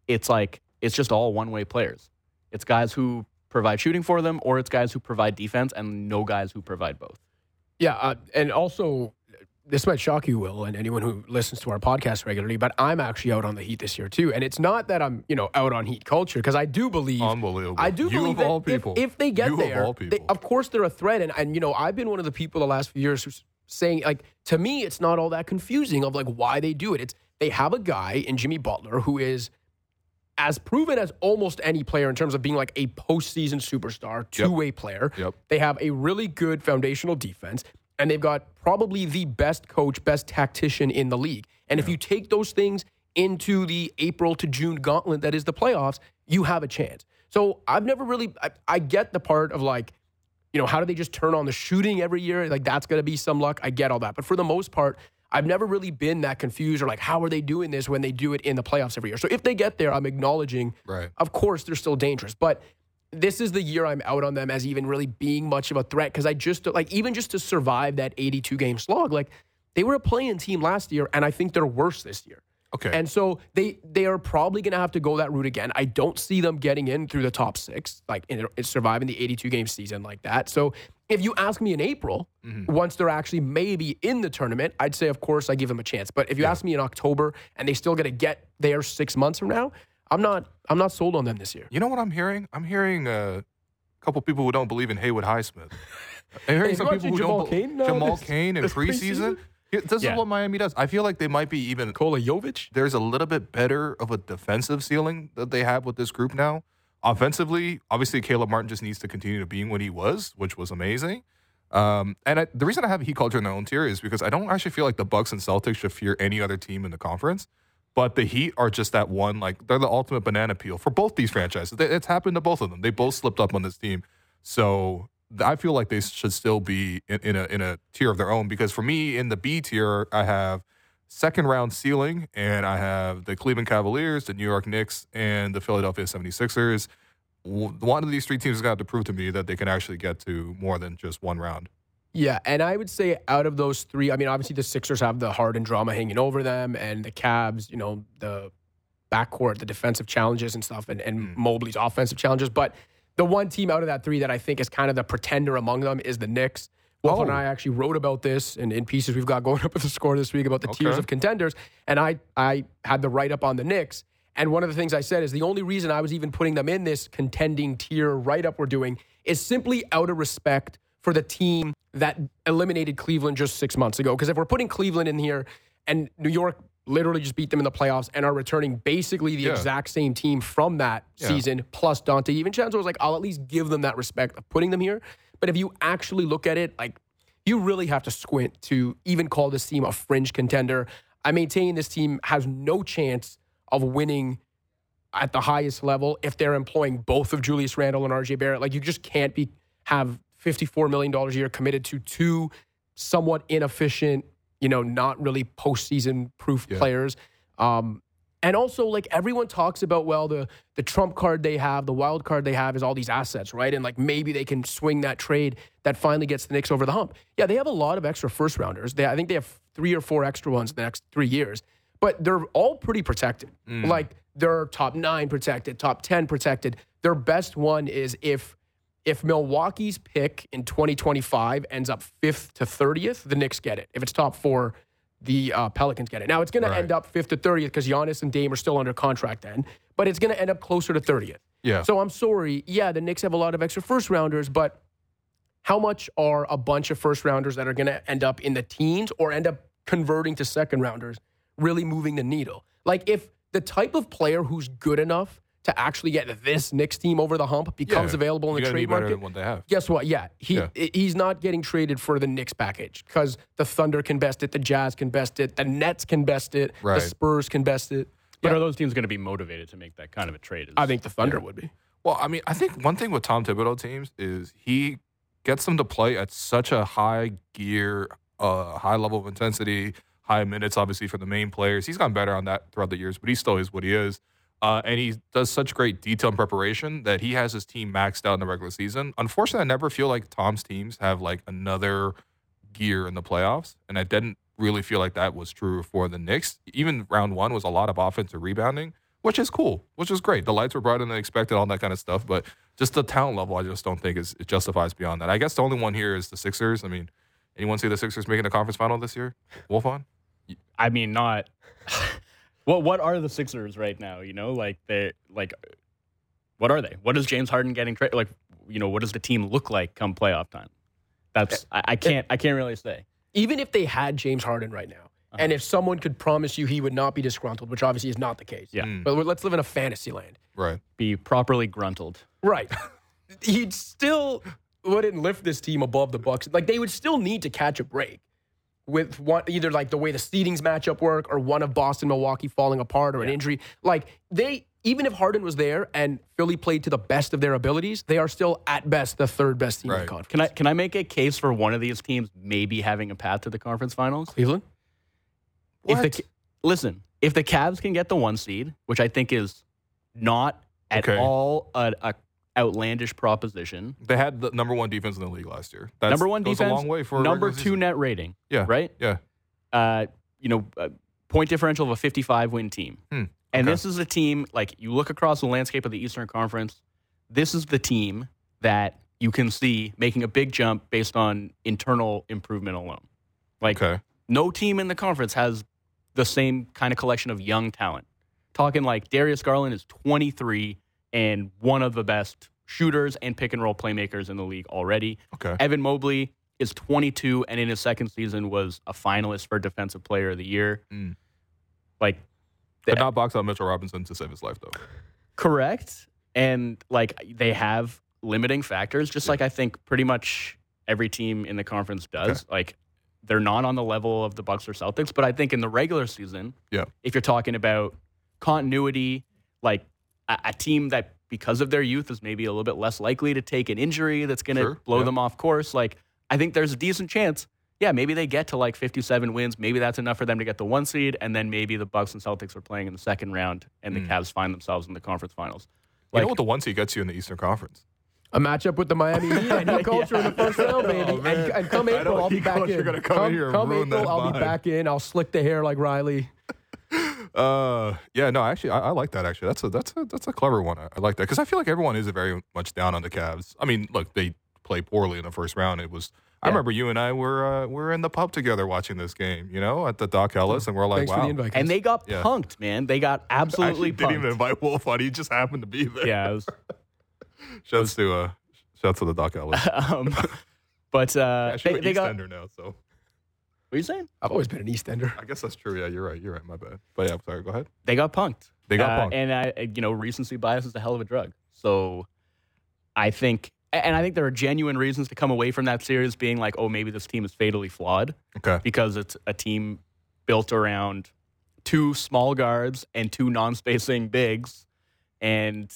it's like, it's just all one way players. It's guys who provide shooting for them, or it's guys who provide defense, and no guys who provide both. Yeah, uh, and also this might shock you, Will, and anyone who listens to our podcast regularly, but I'm actually out on the Heat this year too. And it's not that I'm, you know, out on Heat culture because I do believe, Unbelievable. I do You believe of that all if- people. If, they get You of there, all they- of course they're a threat. And and you know, I've been one of the people the last few years who's saying like to me, it's not all that confusing of like why they do it. It's they have a guy in Jimmy Butler who is as proven as almost any player in terms of being like a postseason superstar, two way player. Yep. They have a really good foundational defense, and they've got probably the best coach, best tactician in the league. And if you take those things into the April to June gauntlet that is the playoffs, you have a chance. So I've never really, I, I get the part of like, you know, how do they just turn on the shooting every year? Like that's going to be some luck. I get all that. But for the most part, I've never really been that confused or like, how are they doing this when they do it in the playoffs every year? So if they get there, I'm acknowledging, Right. of course, they're still dangerous. But this is the year I'm out on them as even really being much of a threat because I just, like, even just to survive that 82 game slog, like, they were a playing team last year, and I think they're worse this year. Okay. And so they they are probably going to have to go that route again. I don't see them getting in through the top six, like in, in surviving the 82 game season like that. So if you ask me in April, mm-hmm. once they're actually maybe in the tournament, I'd say of course I give them a chance. But if you ask me in October and they still going to get there six months from now, I'm not I'm not sold on them this year. You know what I'm hearing? I'm hearing uh, a couple people who don't believe in Haywood Highsmith. I'm hearing some people who watching don't. Jamal Cain now Jamal this- Cain in this preseason. preseason? This Yeah. is what Miami does. I feel like they might be even. Kola Jovic? There's a little bit better of a defensive ceiling that they have with this group now. Offensively, obviously, Caleb Martin just needs to continue to be what he was, which was amazing. Um, and I, the reason I have Heat culture in their own tier is because I don't actually feel like the Bucks and Celtics should fear any other team in the conference. But the Heat are just that one, like they're the ultimate banana peel for both these franchises. It's happened to both of them. They both slipped up on this team, so I feel like they should still be in, in a in a tier of their own. Because for me, in the B tier, I have second round ceiling, and I have the Cleveland Cavaliers, the New York Knicks, and the Philadelphia 76ers. One of these three teams to have to prove to me that they can actually get to more than just one round. Yeah, and I would say out of those three, I mean, obviously the Sixers have the Harden drama hanging over them, and the Cavs, you know, the backcourt, the defensive challenges and stuff, and, and Mm. Mobley's offensive challenges. But the one team out of that three that I think is kind of the pretender among them is the Knicks. Wolfond Oh. I actually wrote about this and in pieces we've got going up at the score this week about the tiers of contenders. And I I had the write up on the Knicks. And one of the things I said is the only reason I was even putting them in this contending tier write up we're doing is simply out of respect for the team that eliminated Cleveland just six months ago. Because if we're putting Cleveland in here and New York literally just beat them in the playoffs and are returning basically the Yeah. exact same team from that Yeah. season, plus Donte even DiVincenzo was like, I'll at least give them that respect of putting them here. But if you actually look at it, like you really have to squint to even call this team a fringe contender. I maintain this team has no chance of winning at the highest level if they're employing both of Julius Randle and RJ Barrett. Like you just can't be have $54 million a year committed to two somewhat inefficient, you know, not really postseason proof Yeah. players. Um, and also, like everyone talks about, well, the the trump card they have, the wild card they have is all these assets, right? And like maybe they can swing that trade that finally gets the Knicks over the hump. Yeah, they have a lot of extra first rounders. They, I think they have three or four extra ones in the next three years, but they're all pretty protected. Like they're top nine protected, top ten protected. Their best one is if if Milwaukee's pick in 2025 ends up fifth to 30th, the Knicks get it. If it's top four, the uh, Pelicans get it. Now it's going Right. to end up fifth to 30th because Giannis and Dame are still under contract then, but it's going to end up closer to 30th. Yeah. So I'm sorry. Yeah, the Knicks have a lot of extra first rounders, but how much are a bunch of first rounders that are going to end up in the teens or end up converting to second rounders really moving the needle? Like if the type of player who's good enough to actually get this Knicks team over the hump becomes Yeah, available in the gotta be trade market, than what they have. guess what? Yeah, he Yeah. he's not getting traded for the Knicks package because the Thunder can best it, the Jazz can best it, the Nets can best it, Right. the Spurs can best it. But Yeah. are those teams going to be motivated to make that kind of a trade? Is- I think the Thunder would be. Well, I mean, I think one thing with Tom Thibodeau teams is he gets them to play at such a high gear, uh, high level of intensity, high minutes, obviously for the main players. He's gotten better on that throughout the years, but he still is what he is. Uh, and he does such great detail and preparation that he has his team maxed out in the regular season. Unfortunately, I never feel like Tom's teams have like another gear in the playoffs, and I didn't really feel like that was true for the Knicks. Even round one was a lot of offensive rebounding, which is cool, which is great. The lights were brighter than expected, all that kind of stuff. But just the talent level, I just don't think is it justifies beyond that. I guess the only one here is the Sixers. I mean, anyone see the Sixers making a conference final this year? Wolfond? I mean, not. what What are the Sixers right now? You know, like they like. What are they? What is James Harden getting traded? Like, you know, what does the team look like come playoff time? That's I, I can't I can't really say. Even if they had James Harden right now, Uh-huh. and if someone could promise you he would not be disgruntled, which obviously is not the case. Yeah. Mm. But let's live in a fantasy land. Right. Be properly gruntled. Right. He'd still wouldn't lift this team above the Bucks. Like they would still need to catch a break with one either like the way the seedings matchup work or one of Boston, Milwaukee falling apart or an injury. Like they even if Harden was there and Philly played to the best of their abilities, they are still at best the third best team in the conference. Can I can I make a case for one of these teams maybe having a path to the conference finals? Cleveland? If the What? Listen, if the Cavs can get the one seed, which I think is not at Okay. all a, a outlandish proposition. They had the number one defense in the league last year. That's, number one defense, a long way for number two season. net rating. Yeah. right. Yeah. Uh, you know, uh, point differential of a 55 win team. Hmm, And okay. this is a team like you look across the landscape of the Eastern Conference. This is the team that you can see making a big jump based on internal improvement alone. Like Okay. no team in the conference has the same kind of collection of young talent. Talking like Darius Garland is 23 and one of the best shooters and pick and roll playmakers in the league already. Okay. Evan Mobley is 22 and in his second season was a finalist for Defensive Player of the Year. Mm. Like, Could not box out Mitchell Robinson to save his life, though. correct. And like, they have limiting factors, just like I think pretty much every team in the conference does. Like they're not on the level of the Bucks or Celtics, but I think in the regular season, Yeah. if you're talking about continuity, like a, a team that because of their youth is maybe a little bit less likely to take an injury that's going to Sure, blow yeah. them off course, like I think there's a decent chance. Yeah, maybe they get to like 57 wins. Maybe that's enough for them to get the one seed, and then maybe the Bucks and Celtics are playing in the second round, and the hmm. Cavs find themselves in the conference finals. you know what the one seed gets you in the Eastern Conference? A matchup with the Miami Heat and Heat culture in the first round, baby. Oh, and, and come April, I'll be back in. gonna come in here and come April, I'll be back in. I'll slick the hair like Riley. Uh, yeah, no, actually, I, I like that. Actually, that's a that's a that's a clever one. I, I like that because I feel like everyone is very much down on the Cavs. I mean, look, they play poorly in the first round. It was. I remember you and I were uh, were in the pub together watching this game. You know, at the Dock Ellis, and we're like, Thanks wow. for the invite. And they got Yeah. punked, man. They got Actually, absolutely didn't even invite Wolfond. He just happened to be there. yeah, it was, Shouts to uh, shouts to the Dock Ellis. um, but uh, Actually, they, we're they got. Now, so What are you saying? I've always been an East Ender. I guess that's true. Yeah, you're right. You're right. My bad. But yeah, I'm sorry. Go ahead. They got punked. They got Uh, punked. and I, you know, recency bias is a hell of a drug. So I think, and I think there are genuine reasons to come away from that series being like, oh, maybe this team is fatally flawed Okay. because it's a team built around two small guards and two non-spacing bigs, and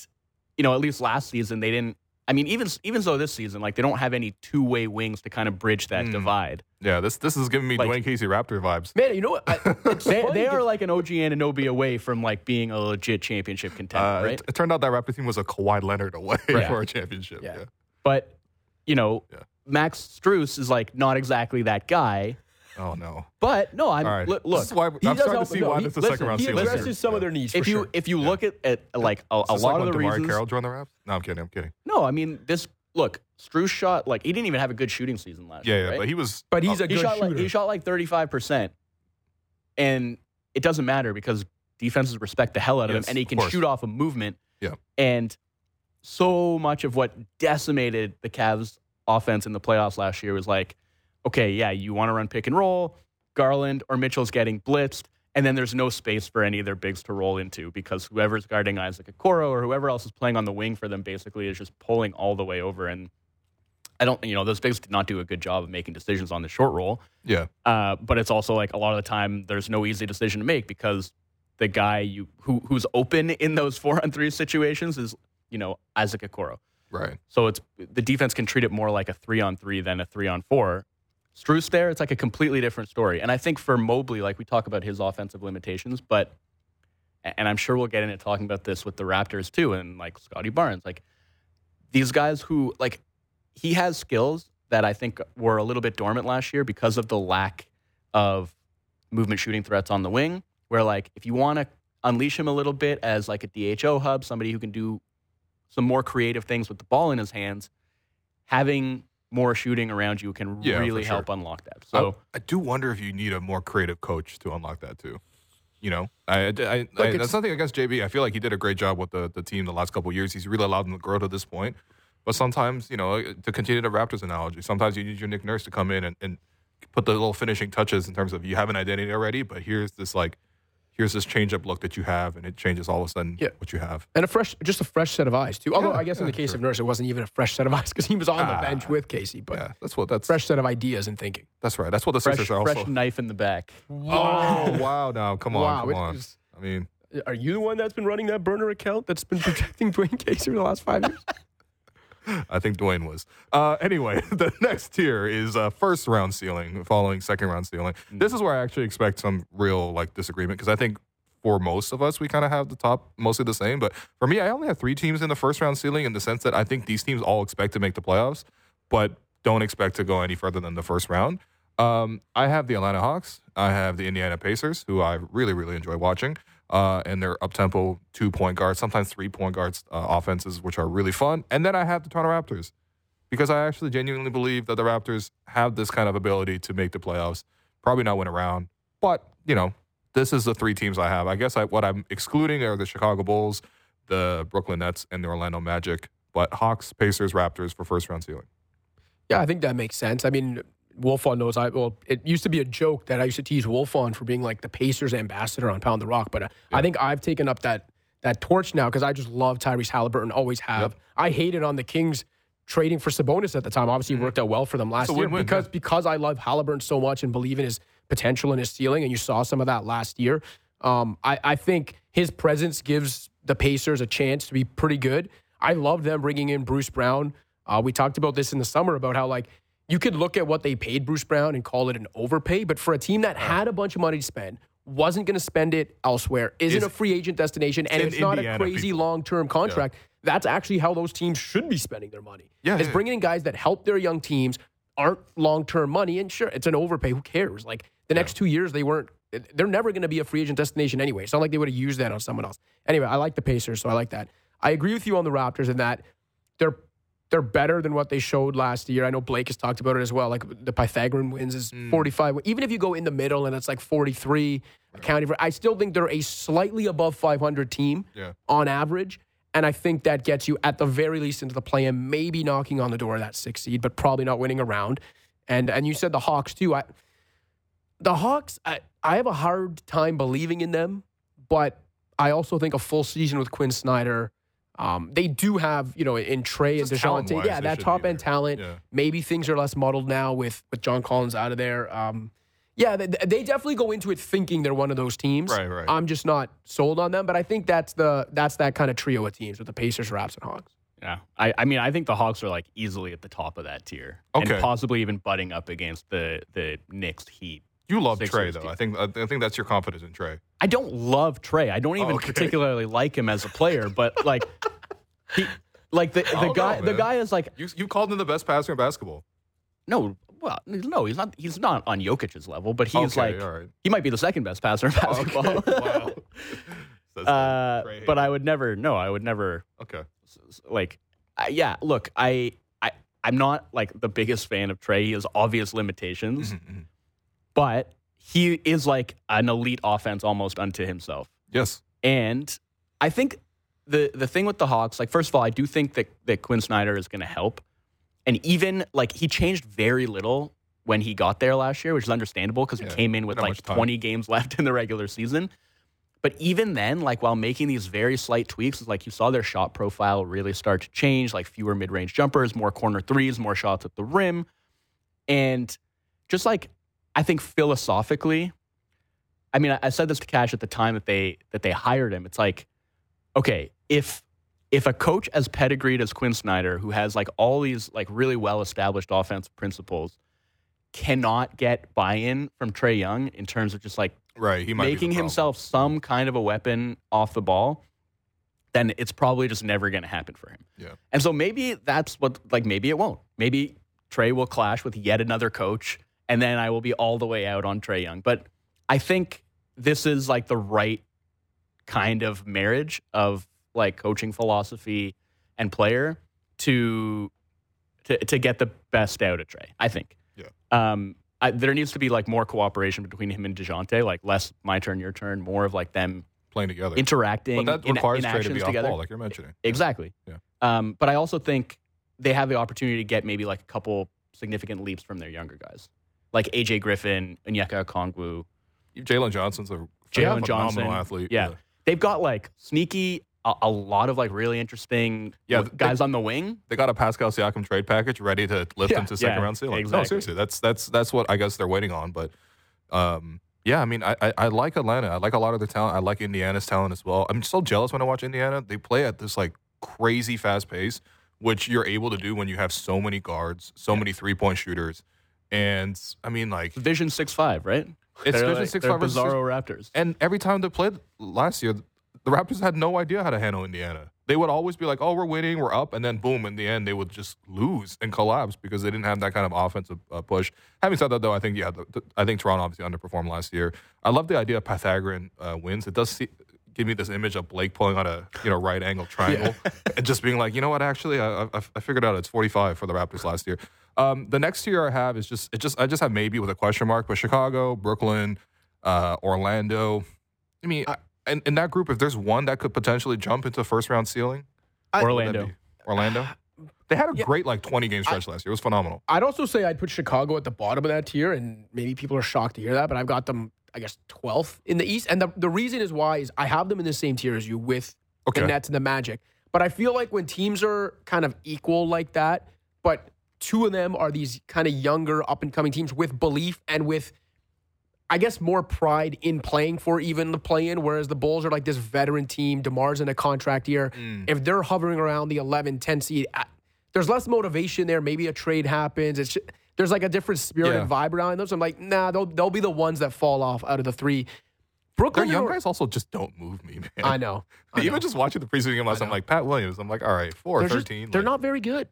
you know, at least last season they didn't. I mean, even even so this season, like they don't have any two-way wings to kind of bridge that Mm. divide. Yeah, this this is giving me Like- Dwane Casey Raptor vibes. Man, you know what? I, They, they are like an OG Anunoby away from like being a legit championship contender, Uh, right? it, it turned out that Raptor team was a Kawhi Leonard away Right. for a championship. Yeah. Yeah. But you know, Yeah. Max Strus is like not exactly that guy. Oh no. But no, I'm All right. li- this look. is why I'm does starting help, to see no, why he- this is a listen, second round He ceiling. addresses some of their needs. if for you sure. if you look at, at like a, a Is this lot like of the when DeMar reasons. Carroll joined the Raps? No, I'm kidding. I'm kidding. No, I mean this. Look, Strus shot like he didn't even have a good shooting season last Yeah, year. yeah, right? but he was. but he's a he good shot shooter. like he shot like thirty five percent, and it doesn't matter because defenses respect the hell out of Yes, him, and he of can course. shoot off a movement. Yeah. and so much of what decimated the Cavs' offense in the playoffs last year was like, okay, yeah, you want to run pick and roll, Garland or Mitchell's getting blitzed. And then there's no space for any of their bigs to roll into because whoever's guarding Isaac Okoro or whoever else is playing on the wing for them basically is just pulling all the way over. And I don't, you know, those bigs did not do a good job of making decisions on the short roll. Yeah. Uh, but it's also like a lot of the time there's no easy decision to make because the guy you who who's open in those four on three situations is you know Isaac Okoro. Right. So it's the defense can treat it more like a three on three than a three on four. Strus there, it's like a completely different story. And I think for Mobley, like we talk about his offensive limitations, but and I'm sure we'll get into talking about this with the Raptors too, and like Scottie Barnes, like these guys who like he has skills that I think were a little bit dormant last year because of the lack of movement shooting threats on the wing. Where like if you want to unleash him a little bit as like a DHO hub, somebody who can do some more creative things with the ball in his hands, having more shooting around you can Yeah, really sure. help unlock that. So I, I do wonder if you need a more creative coach to unlock that too. You know, I, I, I, it's- that's nothing against JB. I feel like he did a great job with the, the team the last couple of years. He's really allowed them to grow to this point. But sometimes, you know, uh, to continue the Raptors analogy, sometimes you need your Nick Nurse to come in and, and put the little finishing touches in terms of you have an identity already, but here's this like, here's this change up look that you have, and it changes all of a sudden Yeah. what you have. and a fresh, just a fresh set of eyes too. Although Yeah, I guess in the case sure. of Nurse, it wasn't even a fresh set of eyes because he was on the Ah. bench with Casey. But yeah, that's what that's fresh set of ideas and thinking. that's right. That's what the fresh, Sixers are fresh also. knife in the back. Oh wow! Now come on, Wow, come on. is- I mean, Are you the one that's been running that burner account that's been protecting Dwane Casey for the last five years? I think Dwane was. Uh, anyway, the next tier is uh, first round ceiling, following second round ceiling. This is where I actually expect some real like disagreement because I think for most of us we kind of have the top mostly the same. But for me, I only have three teams in the first round ceiling in the sense that I think these teams all expect to make the playoffs, but don't expect to go any further than the first round. Um, I have the Atlanta Hawks. I have the Indiana Pacers, who I really, really enjoy watching, uh, and their up tempo two point guards, sometimes three point guards uh, offenses, which are really fun. And then I have the Toronto Raptors because I actually genuinely believe that the Raptors have this kind of ability to make the playoffs. Probably not win around, but you know, this is the three teams I have. I guess I, what I'm excluding are the Chicago Bulls, the Brooklyn Nets, and the Orlando Magic. But Hawks, Pacers, Raptors for first round ceiling. Yeah, I think that makes sense. I mean, Wolfond knows I well. It used to be a joke that I used to tease Wolfond for being like the Pacers ambassador on Pound the Rock, but uh, I think I've taken up that that torch now because I just love Tyrese Halliburton, always have. I hated on the Kings trading for Sabonis at the time. Obviously, it worked out well for them last year because yeah. because I love Halliburton so much and believe in his potential and his ceiling, and you saw some of that last year. Um, I, I think his presence gives the Pacers a chance to be pretty good. I love them bringing in Bruce Brown. Uh, we talked about this in the summer about how like you could look at what they paid Bruce Brown and call it an overpay, but for a team that uh-huh. had a bunch of money to spend, wasn't going to spend it elsewhere, isn't Is- a free agent destination, and it's not a crazy long term contract. That's actually how those teams should be spending their money. Yeah, is yeah. bringing in guys that help their young teams, aren't long term money, and sure, it's an overpay. Who cares? Like the next two years, they weren't. They're never going to be a free agent destination anyway. It's not like they would have used that on someone else. Anyway, I like the Pacers, so I like that. I agree with you on the Raptors in that they're they're better than what they showed last year. I know Blake has talked about it as well. Like the Pythagorean wins is hmm. 45. Even if you go in the middle and it's like 43, accounting for, I still think they're a slightly above 500 team Yeah. on average. And I think that gets you at the very least into the play and maybe knocking on the door of that six seed, but probably not winning a round. And and you said the Hawks too. I, the Hawks, I, I have a hard time believing in them, but I also think a full season with Quinn Snyder. Um, they do have, you know, in Trae and Just Dejounte, talent-wise, yeah, that top end talent. Yeah. Maybe things are less muddled now with with John Collins out of there. Um, yeah, they, they definitely go into it thinking they're one of those teams. Right, right. I'm just not sold on them, but I think that's the that's that kind of trio of teams with the Pacers, Raps, and Hawks. Yeah, I, I mean, I think the Hawks are like easily at the top of that tier, Okay. and possibly even butting up against the the Knicks Heat. You love Sixers Trae though. team. I think I think that's your confidence in Trae. I don't love Trae. I don't even Oh, okay. particularly like him as a player, but like he, like the the guy know, the guy is like You you called him the best passer in basketball. no, well, no, he's not. He's not on Jokic's level, but he's Okay, like right. he might be the second best passer in basketball. Okay, wow. Uh, but I would never. No, I would never okay. like yeah look i i i'm not like the biggest fan of trae he has obvious limitations Mhm. but he is like an elite offense almost unto himself Yes. and i think the the thing with the hawks like first of all i do think that that quinn snyder is going to help and even like he changed very little when he got there last year which is understandable because Yeah, he came in with like 20 games left in the regular season but even then, like while making these very slight tweaks, like you saw their shot profile really start to change, like fewer mid range jumpers, more corner threes, more shots at the rim. And just like I think philosophically, I mean, I, I said this to Cash at the time that they that they hired him. It's like, okay, if if a coach as pedigreed as Quinn Snyder, who has like all these like really well established offensive principles, cannot get buy in from Trae Young in terms of just like Right. He might making himself some kind of a weapon off the ball, then it's probably just never going to happen for him. Yeah. And so maybe that's what, like, maybe it won't. Maybe Trae will clash with yet another coach, and then I will be all the way out on Trae Young. But I think this is like the right kind of marriage of like coaching philosophy and player to to to get the best out of Trae. I think. Yeah. Um, I, there needs to be like more cooperation between him and Dejounte, like less my turn, your turn, more of like them playing together. interacting but that in, requires in Trae to be off together. ball, like you're mentioning. Exactly. Yeah. Um, but I also think they have the opportunity to get maybe like a couple significant leaps from their younger guys, like AJ Griffin, Onyeka Okongwu. Jalen Johnson's a Jalen phenomenal Johnson. athlete. Yeah. They've got like sneaky, a, a lot of like really interesting Yeah, guys on the wing. They got a Pascal Siakam trade package ready to lift Yeah. him to second Yeah, round ceiling. No, seriously, that's that's that's what I guess they're waiting on. But um, yeah, I mean, I, I I like Atlanta. I like a lot of the talent. I like Indiana's talent as well. I'm so jealous when I watch Indiana. They play at this like crazy fast pace, which you're able to do when you have so many guards, so many three point shooters, and I mean like Vision six five, right? It's They're Division like- Six Five versus Bizarro Raptors. And every time they played last year, the Raptors had no idea how to handle Indiana. They would always be like, "Oh, we're winning, we're up," and then boom, in the end, they would just lose and collapse because they didn't have that kind of offensive uh, push. Having said that, though, I think yeah, the, the- I think Toronto obviously underperformed last year. I love the idea of Pythagorean uh, wins. It does see, give me this image of Blake pulling on a you know right angle triangle and just being like, you know what, actually, I, I, I figured out it's 45 for the Raptors last year. Um, the next tier I have is just it just I just have maybe with a question mark, but Chicago, Brooklyn, uh, Orlando. I mean, I, in, in that group, if there's one that could potentially jump into first round ceiling, I- what would that Orlando. Orlando. They had a Yeah. great like 20 game stretch last year. It was phenomenal. I'd also say I'd put Chicago at the bottom of that tier, and maybe people are shocked to hear that, but I've got them, I guess, 12th in the East. And the, the reason is why is I have them in the same tier as you with Okay. the Nets and the Magic. But I feel like when teams are kind of equal like that, but two of them are these kind of younger, up and coming teams with belief and with, I guess, more pride in playing for even the play in. Whereas the Bulls are like this veteran team. DeMar's in a contract year. Mm. If they're hovering around the 11, 10 seed, there's less motivation there. Maybe a trade happens. It's just, there's like a different spirit Yeah. and vibe around them. So I'm like, nah, they'll, they'll be the ones that fall off out of the three. Their Brooklyn, young guys also just don't move me, man. I know. I know. Even just watching the preseason game last, I'm like Pat Williams. I'm like, all right, four they're, just- 13. they're not very good.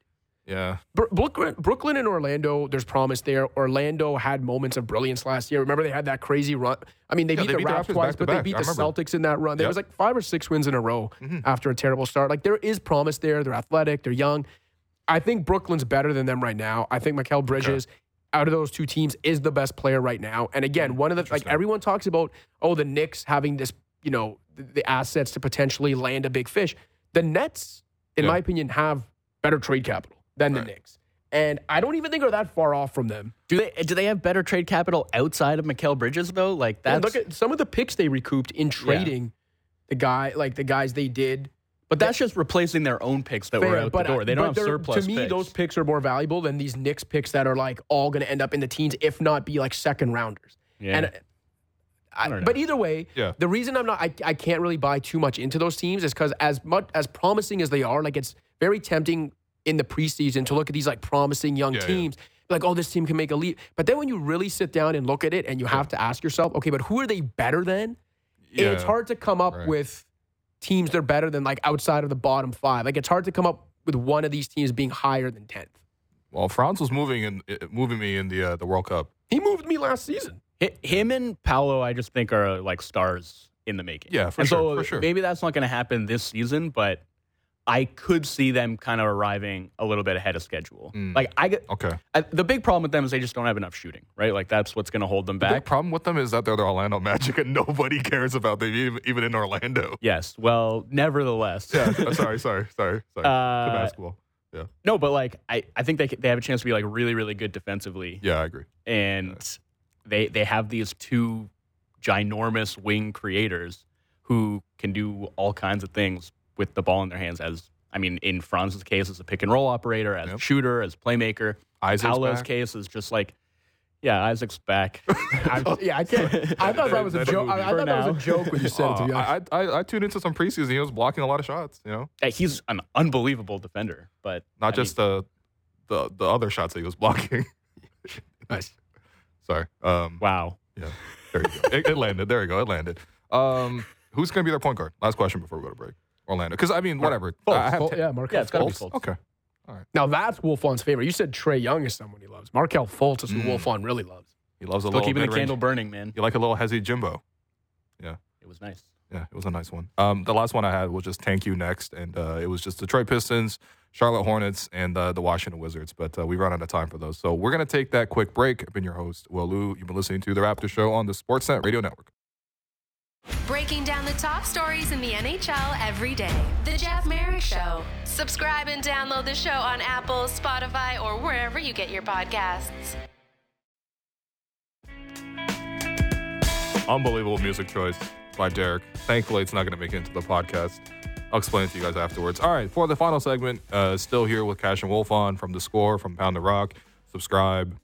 Yeah, Brooklyn, Brooklyn and Orlando, there's promise there. Orlando had moments of brilliance last year. Remember, they had that crazy run. I mean, they Yeah, beat they the beat Raptors twice, back but they beat I the remember. Celtics in that run. There Yep. was like five or six wins in a row Mm-hmm. after a terrible start. Like, there is promise there. They're athletic, they're young. I think Brooklyn's better than them right now. I think Mikal Bridges, out of those two teams, is the best player right now. And again, one of the, like, everyone talks about, oh, the Knicks having this, you know, the, the assets to potentially land a big fish. The Nets, in Yeah. my opinion, have better trade capital than the Right. Knicks. And I don't even think are that far off from them. Do they do they have better trade capital outside of Mikal Bridges though? Like And that's look at some of the picks they recouped in trading the guy, like the guys they did. but that's just replacing their own picks that were out but, the door. They don't have surplus To me, picks. those picks are more valuable than these Knicks picks that are like all going to end up in the teens, if not be like second rounders. Yeah. And uh, I, don't know. but either way, Yeah. the reason I'm not, I, I can't really buy too much into those teams is because as much as promising as they are, like it's very tempting in the preseason to look at these like promising young Yeah, yeah. teams. Like, oh, this team can make a leap. But then when you really sit down and look at it and you have to ask yourself, okay, but who are they better than? yeah. it's hard to come up Right. with teams that are better than like outside of the bottom five. Like it's hard to come up with one of these teams being higher than tenth. Well, Franz was moving in, uh, moving me in the uh, the World Cup. He moved me last season. Him and Paolo, I just think are like stars in the making. Yeah, for and sure, So for sure. maybe that's not going to happen this season, but I could see them kind of arriving a little bit ahead of schedule. Mm. Like I, get- Okay. I, the big problem with them is they just don't have enough shooting, right? Like that's what's going to hold them back. The big problem with them is that they're the Orlando Magic and nobody cares about them, even, even in Orlando. yes. Well, nevertheless. Yeah. uh, sorry, sorry, sorry, sorry. Uh, basketball. Yeah. No, but like I, I think they they have a chance to be like really, really good defensively, Yeah, I agree. and they they have these two ginormous wing creators who can do all kinds of things with the ball in their hands. As I mean, in Franz's case, as a pick and roll operator, as a Yep. shooter, as playmaker. Isaac's Paolo's back. case is just like, yeah, Isaac's back. Yeah, I can't. I thought that was a joke. I, I movie. thought that was a joke when you said it. To be Uh, honest. I, I I tuned into some preseason. He was blocking a lot of shots. You know, Uh, He's an unbelievable defender, but not I just mean, the the the other shots that he was blocking. nice. Sorry. Um. wow. Yeah. There you go. it, it landed. There you go. It landed. Um. Who's going to be their point guard? Last question before we go to break. Orlando. Because I mean, whatever. I have Fol- ta- yeah, Markelle Yeah, it's gotta be Fultz. Fultz. Okay. Now that's Wolfond's favorite. You said Trae Young is someone he loves. Markelle Fultz is who Mm. Wolfond really loves. He loves a Still little keeping the mid-range- candle burning, man. You like a little hezzy Jimbo. Yeah. It was nice. Yeah, it was a nice one. Um, the last one I had was just thank you next, and uh, it was just Detroit Pistons, Charlotte Hornets, and uh, the Washington Wizards. But uh, we run out of time for those, so we're gonna take that quick break. I've been your host, Will Lou. You've been listening to the Raptor Show on the Sportsnet Radio Network. Breaking down the top stories in the NHL every day. The Jeff Marek Show. Subscribe and download the show on Apple, Spotify, or wherever you get your podcasts. Unbelievable music choice by Derek. Thankfully, it's not going to make it into the podcast. I'll explain it to you guys afterwards. All right, for the final segment, uh, still here with Cash and Wolfond from the score from Pound the Rock. Subscribe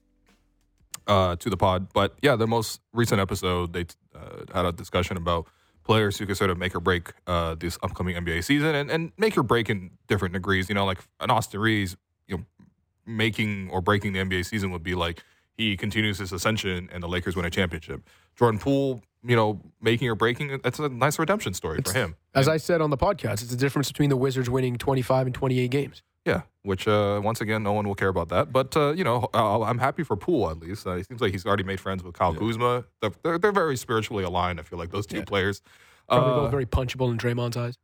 uh, to the pod. But yeah, the most recent episode, they uh, had a discussion about players who could sort of make or break uh, this upcoming NBA season and, and make or break in different degrees. You know, like an Austin Reaves, you know, making or breaking the NBA season would be like he continues his ascension and the Lakers win a championship. Jordan Poole, you know, making or breaking, that's a nice redemption story for him. As I said on the podcast, it's the difference between the Wizards winning 25 and 28 games. Yeah, which uh, once again, no one will care about that. But uh, you know, uh, I'm happy for Poole at least. Uh, it seems like he's already made friends with Kyle Kuzma. They're, they're, they're very spiritually aligned. I feel like those two players. Probably Uh, both very punchable in Draymond's eyes.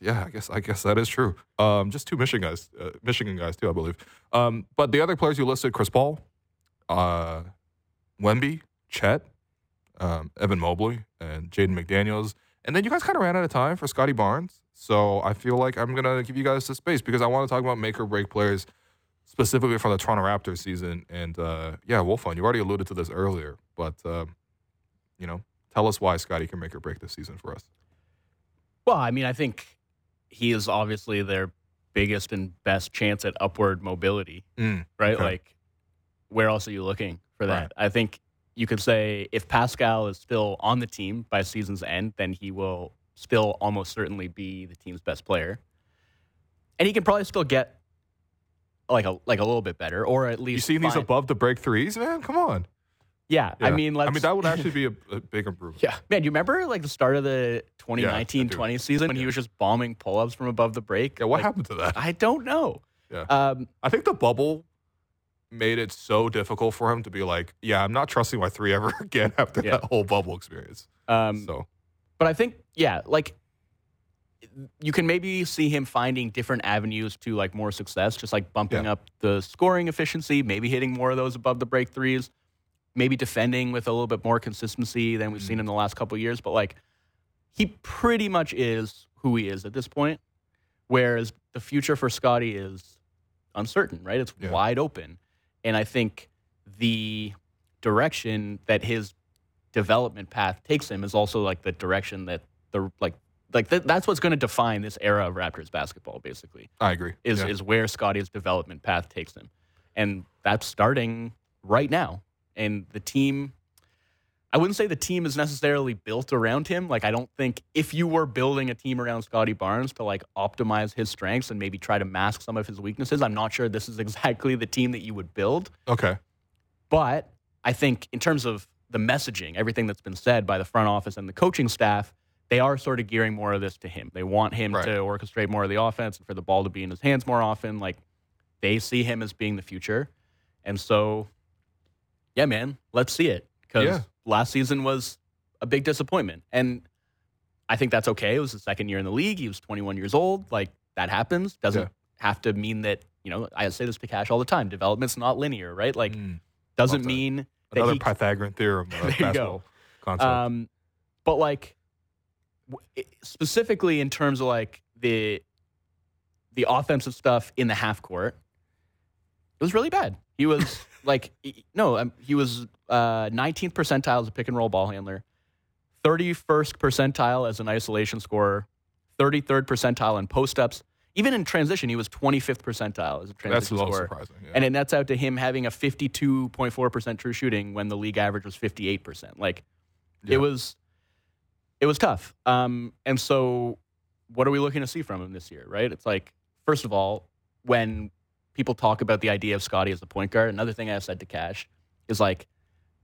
yeah, I guess I guess that is true. Um, just two Michigan guys, uh, Michigan guys too, I believe. Um, but the other players you listed: Chris Paul, uh, Wemby, Chet, um, Evan Mobley, and Jaden McDaniels. And then you guys kind of ran out of time for Scottie Barnes. So I feel like I'm gonna give you guys the space because I want to talk about make or break players specifically from the Toronto Raptors season. And uh, yeah, Wolfond, you already alluded to this earlier, but um, you know, tell us why Scottie can make or break this season for us. Well, I mean, I think he is obviously their biggest and best chance at upward mobility, Mm, right? Okay. Like, where else are you looking for that? Right. I think you could say if Pascal is still on the team by season's end, then he will still almost certainly be the team's best player, and he can probably still get like a like a little bit better, or at least You seen these above the break threes, man? Come on. Yeah, I mean, let's, I mean, that would actually be a, a big improvement. Yeah. Man, you remember like the start of the 2019-20 season when he was just bombing pull-ups from above the break? Yeah, what Like, happened to that? I don't know. Yeah. Um, I think the bubble made it so difficult for him to be like, yeah, I'm not trusting my three ever again after Yeah. that whole bubble experience. um, so but I think yeah, like you can maybe see him finding different avenues to like more success, just like bumping Yeah. up the scoring efficiency, maybe hitting more of those above the break threes, maybe defending with a little bit more consistency than we've Mm. seen in the last couple of years. But like he pretty much is who he is at this point. Whereas the future for Scottie is uncertain, right? It's Yeah. wide open. And I think the direction that his development path takes him is also like the direction that the like like th- that's what's going to define this era of Raptors basketball basically I agree. is Yeah. is where Scottie's development path takes him. And that's starting right now. And the team I wouldn't say the team is necessarily built around him. Like I don't think if you were building a team around Scottie Barnes to like optimize his strengths and maybe try to mask some of his weaknesses, I'm not sure this is exactly the team that you would build. okay. But I think in terms of the messaging, everything that's been said by the front office and the coaching staff, they are sort of gearing more of this to him. They want him Right. to orchestrate more of the offense and for the ball to be in his hands more often. Like they see him as being the future. And so, yeah, man, let's see it. Because Yeah. Last season was a big disappointment. And I think that's okay. It was the second year in the league. He was 21 years old. Like that happens. Doesn't Yeah. have to mean that, you know, I say this to Cash all the time development's not linear, right? Like, Mm. doesn't that. mean that Another he, Pythagorean theorem There you go. concept. um, but like specifically in terms of like the the offensive stuff in the half court, it was really bad. He was like no, um, he was uh, 19th percentile as a pick and roll ball handler, 31st percentile as an isolation scorer, 33rd percentile in post ups. Even in transition, he was 25th percentile as a transition That's a little scorer. surprising. Yeah. And it nets out to him having a 52.4% true shooting when the league average was 58%. Like Yeah. it was it was tough. Um and so what are we looking to see from him this year, right? It's like first of all, when people talk about the idea of Scottie as the point guard, another thing I've said to Cash is like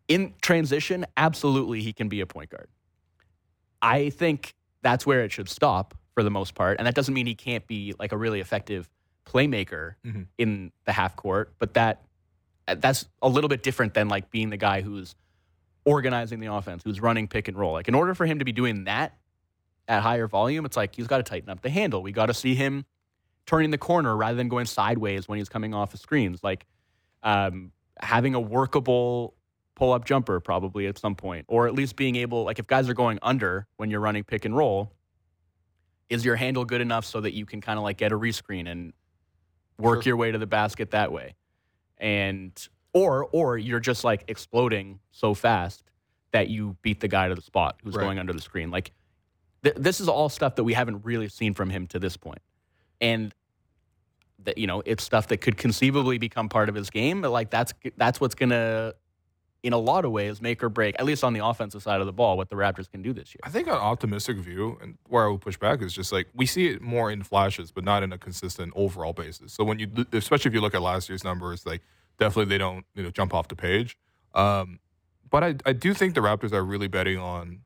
in transition, absolutely he can be a point guard. I think that's where it should stop for the most part. And that doesn't mean he can't be like a really effective playmaker Mhm. in the half court, but that that's a little bit different than like being the guy who's organizing the offense, who's running pick and roll. Like in order for him to be doing that at higher volume, it's like he's got to tighten up the handle. We got to see him turning the corner rather than going sideways when he's coming off of screens. Like um, having a workable pull up jumper probably at some point, or at least being able like if guys are going under when you're running pick and roll, is your handle good enough so that you can kind of like get a rescreen and work Sure. your way to the basket that way? And or or you're just like exploding so fast that you beat the guy to the spot who's Right. going under the screen. Like th- this is all stuff that we haven't really seen from him to this point. And that you know, it's stuff that could conceivably become part of his game, but like that's that's what's to in a lot of ways make or break at least on the offensive side of the ball what the Raptors can do this year. I think an optimistic view, and where I would push back is just like we see it more in flashes, but not in a consistent overall basis. So when you, especially if you look at last year's numbers, like definitely they don't you know jump off the page. Um, but I, I do think the Raptors are really betting on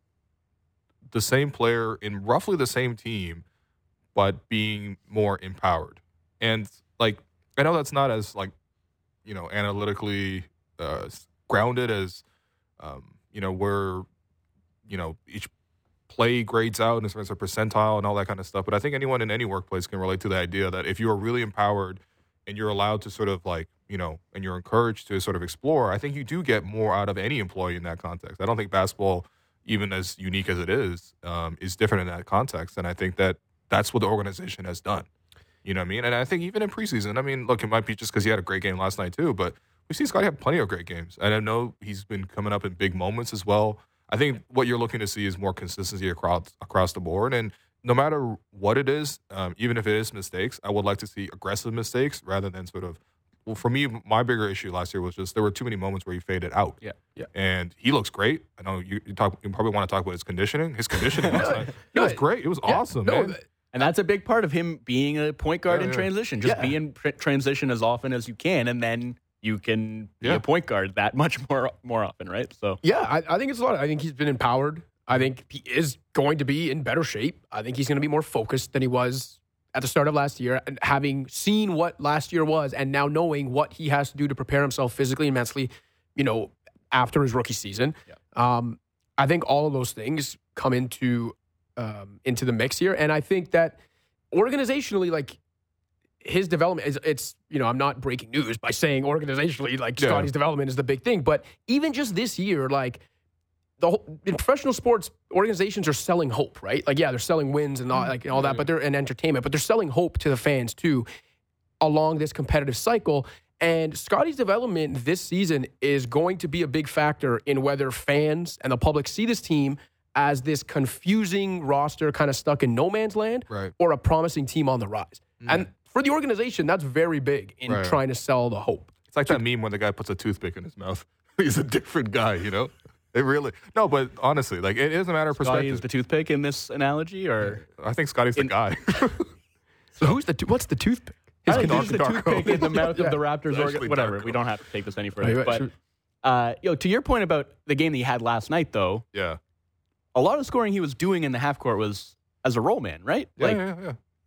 the same player in roughly the same team, but being more empowered. And like I know that's not as like you know analytically uh, grounded as um, you know where you know each play grades out in terms of percentile and all that kind of stuff. But I think anyone in any workplace can relate to the idea that if you are really empowered and you're allowed to sort of like, you know, and you're encouraged to sort of explore, I think you do get more out of any employee in that context. I don't think basketball, even as unique as it is, um, is different in that context. And I think that that's what the organization has done. You know what I mean? And I think even in preseason, I mean, look, it might be just because he had a great game last night too, but we've seen Scottie have plenty of great games. And I know he's been coming up in big moments as well. I think what you're looking to see is more consistency across across the board, and no matter what it is, um, even if it is mistakes, I would like to see aggressive mistakes rather than sort of. Well, for me, my bigger issue last year was just there were too many moments where he faded out. Yeah. Yeah. And he looks great. I know you, you talk. You probably want to talk about his conditioning. His conditioning last night. It No, was great. It was Yeah, awesome, no, man. And that's a big part of him being a point guard Yeah, in yeah. transition. Just Yeah. be in pr- transition as often as you can, and then you can be a point guard that much more more often, right? So Yeah, I, I think it's a lot. I think he's been empowered. I think he is going to be in better shape. I think he's going to be more focused than he was at the start of last year. And having seen what last year was, and now knowing what he has to do to prepare himself physically and mentally, you know, after his rookie season, um, I think all of those things come into um, into the mix here. And I think that organizationally, like his development is it's you know I'm not breaking news by saying organizationally like Yeah. Scottie's development is the big thing, but even just this year, like the whole, in professional sports organizations are selling hope, right? Like yeah, they're selling wins and all like all that, but they're in entertainment, but they're selling hope to the fans too along this competitive cycle. And Scottie's development this season is going to be a big factor in whether fans and the public see this team as this confusing roster kind of stuck in no man's land Right. or a promising team on the rise. And for the organization, that's very big in Right. trying to sell the hope. It's like that meme when the guy puts a toothpick in his mouth. He's a different guy, you know. It really no, but honestly, like it is a matter of Scottie perspective. is the toothpick in this analogy, or I think Scottie's the in- guy. So who's the what's the toothpick? I His think condition- he's the toothpick in the mouth Yeah. of the Raptors. It's actually Orga- whatever. Darko. We don't have to take this any further. right, But sure. uh, yo, to your point about the game that he had last night, though, yeah. A lot of scoring he was doing in the half court was as a roll man, right? Yeah, Like yeah,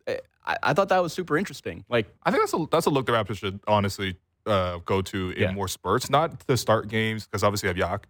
yeah. I, I thought that was super interesting. Like I think that's a that's a look the Raptors should honestly uh, go to in Yeah. more spurts, not to start games because obviously you have Yak,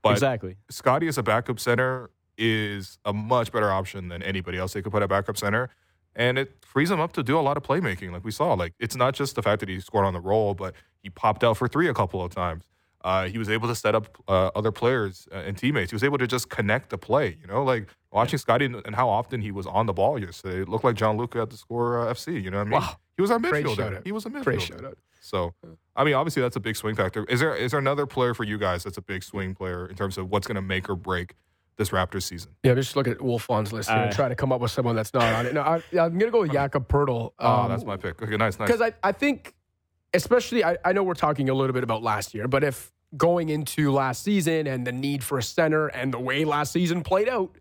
but exactly. Scottie as a backup center is a much better option than anybody else they could put at backup center. And it frees him up to do a lot of playmaking, like we saw. Like it's not just the fact that he scored on the roll, but he popped out for three a couple of times. Uh, he was able to set up uh, other players uh, and teammates. He was able to just connect the play. You know, like watching Scottie and and how often he was on the ball yesterday. It looked like John Luca at the score uh, FC. You know what I mean? Wow. He was our Great midfielder. He was a Great midfielder. So, I mean, obviously that's a big swing factor. Is there is there another player for you guys that's a big swing player in terms of what's going to make or break this Raptors season? Yeah, just look at Wolfond's list here and Uh, try to come up with someone that's not on it. No, I, I'm going to go with Jakob Poeltl. oh, that's my pick. Okay, nice, nice. Because I, I think, especially, I, I know we're talking a little bit about last year, but if going into last season and the need for a center and the way last season played out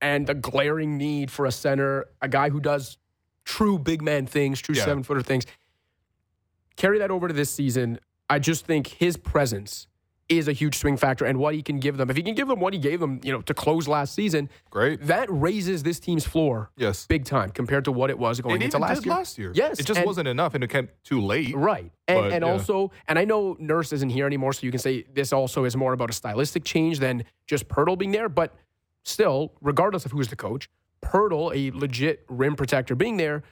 and the glaring need for a center, a guy who does true big man things, true Yeah. seven footer things, carry that over to this season. I just think his presence is a huge swing factor and what he can give them. If he can give them what he gave them, you know, to close last season, Great. that raises this team's floor Yes. big time compared to what it was going It into last year. last year. Yes, It just and- wasn't enough and it came too late. Right. And, But, and yeah. also, and I know Nurse isn't here anymore, so you can say this also is more about a stylistic change than just Poeltl being there. But still, regardless of who's the coach, Poeltl, a legit rim protector, being there,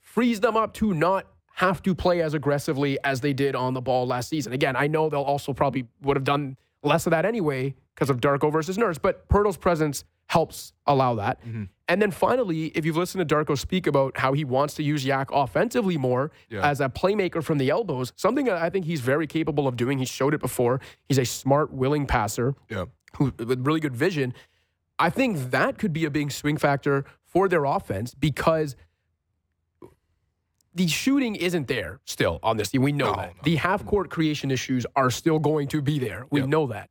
frees them up to not have to play as aggressively as they did on the ball last season. Again, I know they'll also probably would have done less of that anyway because of Darko versus Nurse, but Poeltl's presence helps allow that. Mm-hmm. And then finally, if you've listened to Darko speak about how he wants to use Yak offensively more Yeah. as a playmaker from the elbows, something that I think he's very capable of doing. He showed it before. He's a smart, willing passer Yeah. who with really good vision. I think that could be a big swing factor for their offense because the shooting isn't there still on this team. We know No, that. no. The half court creation issues are still going to be there. We Yep. know that.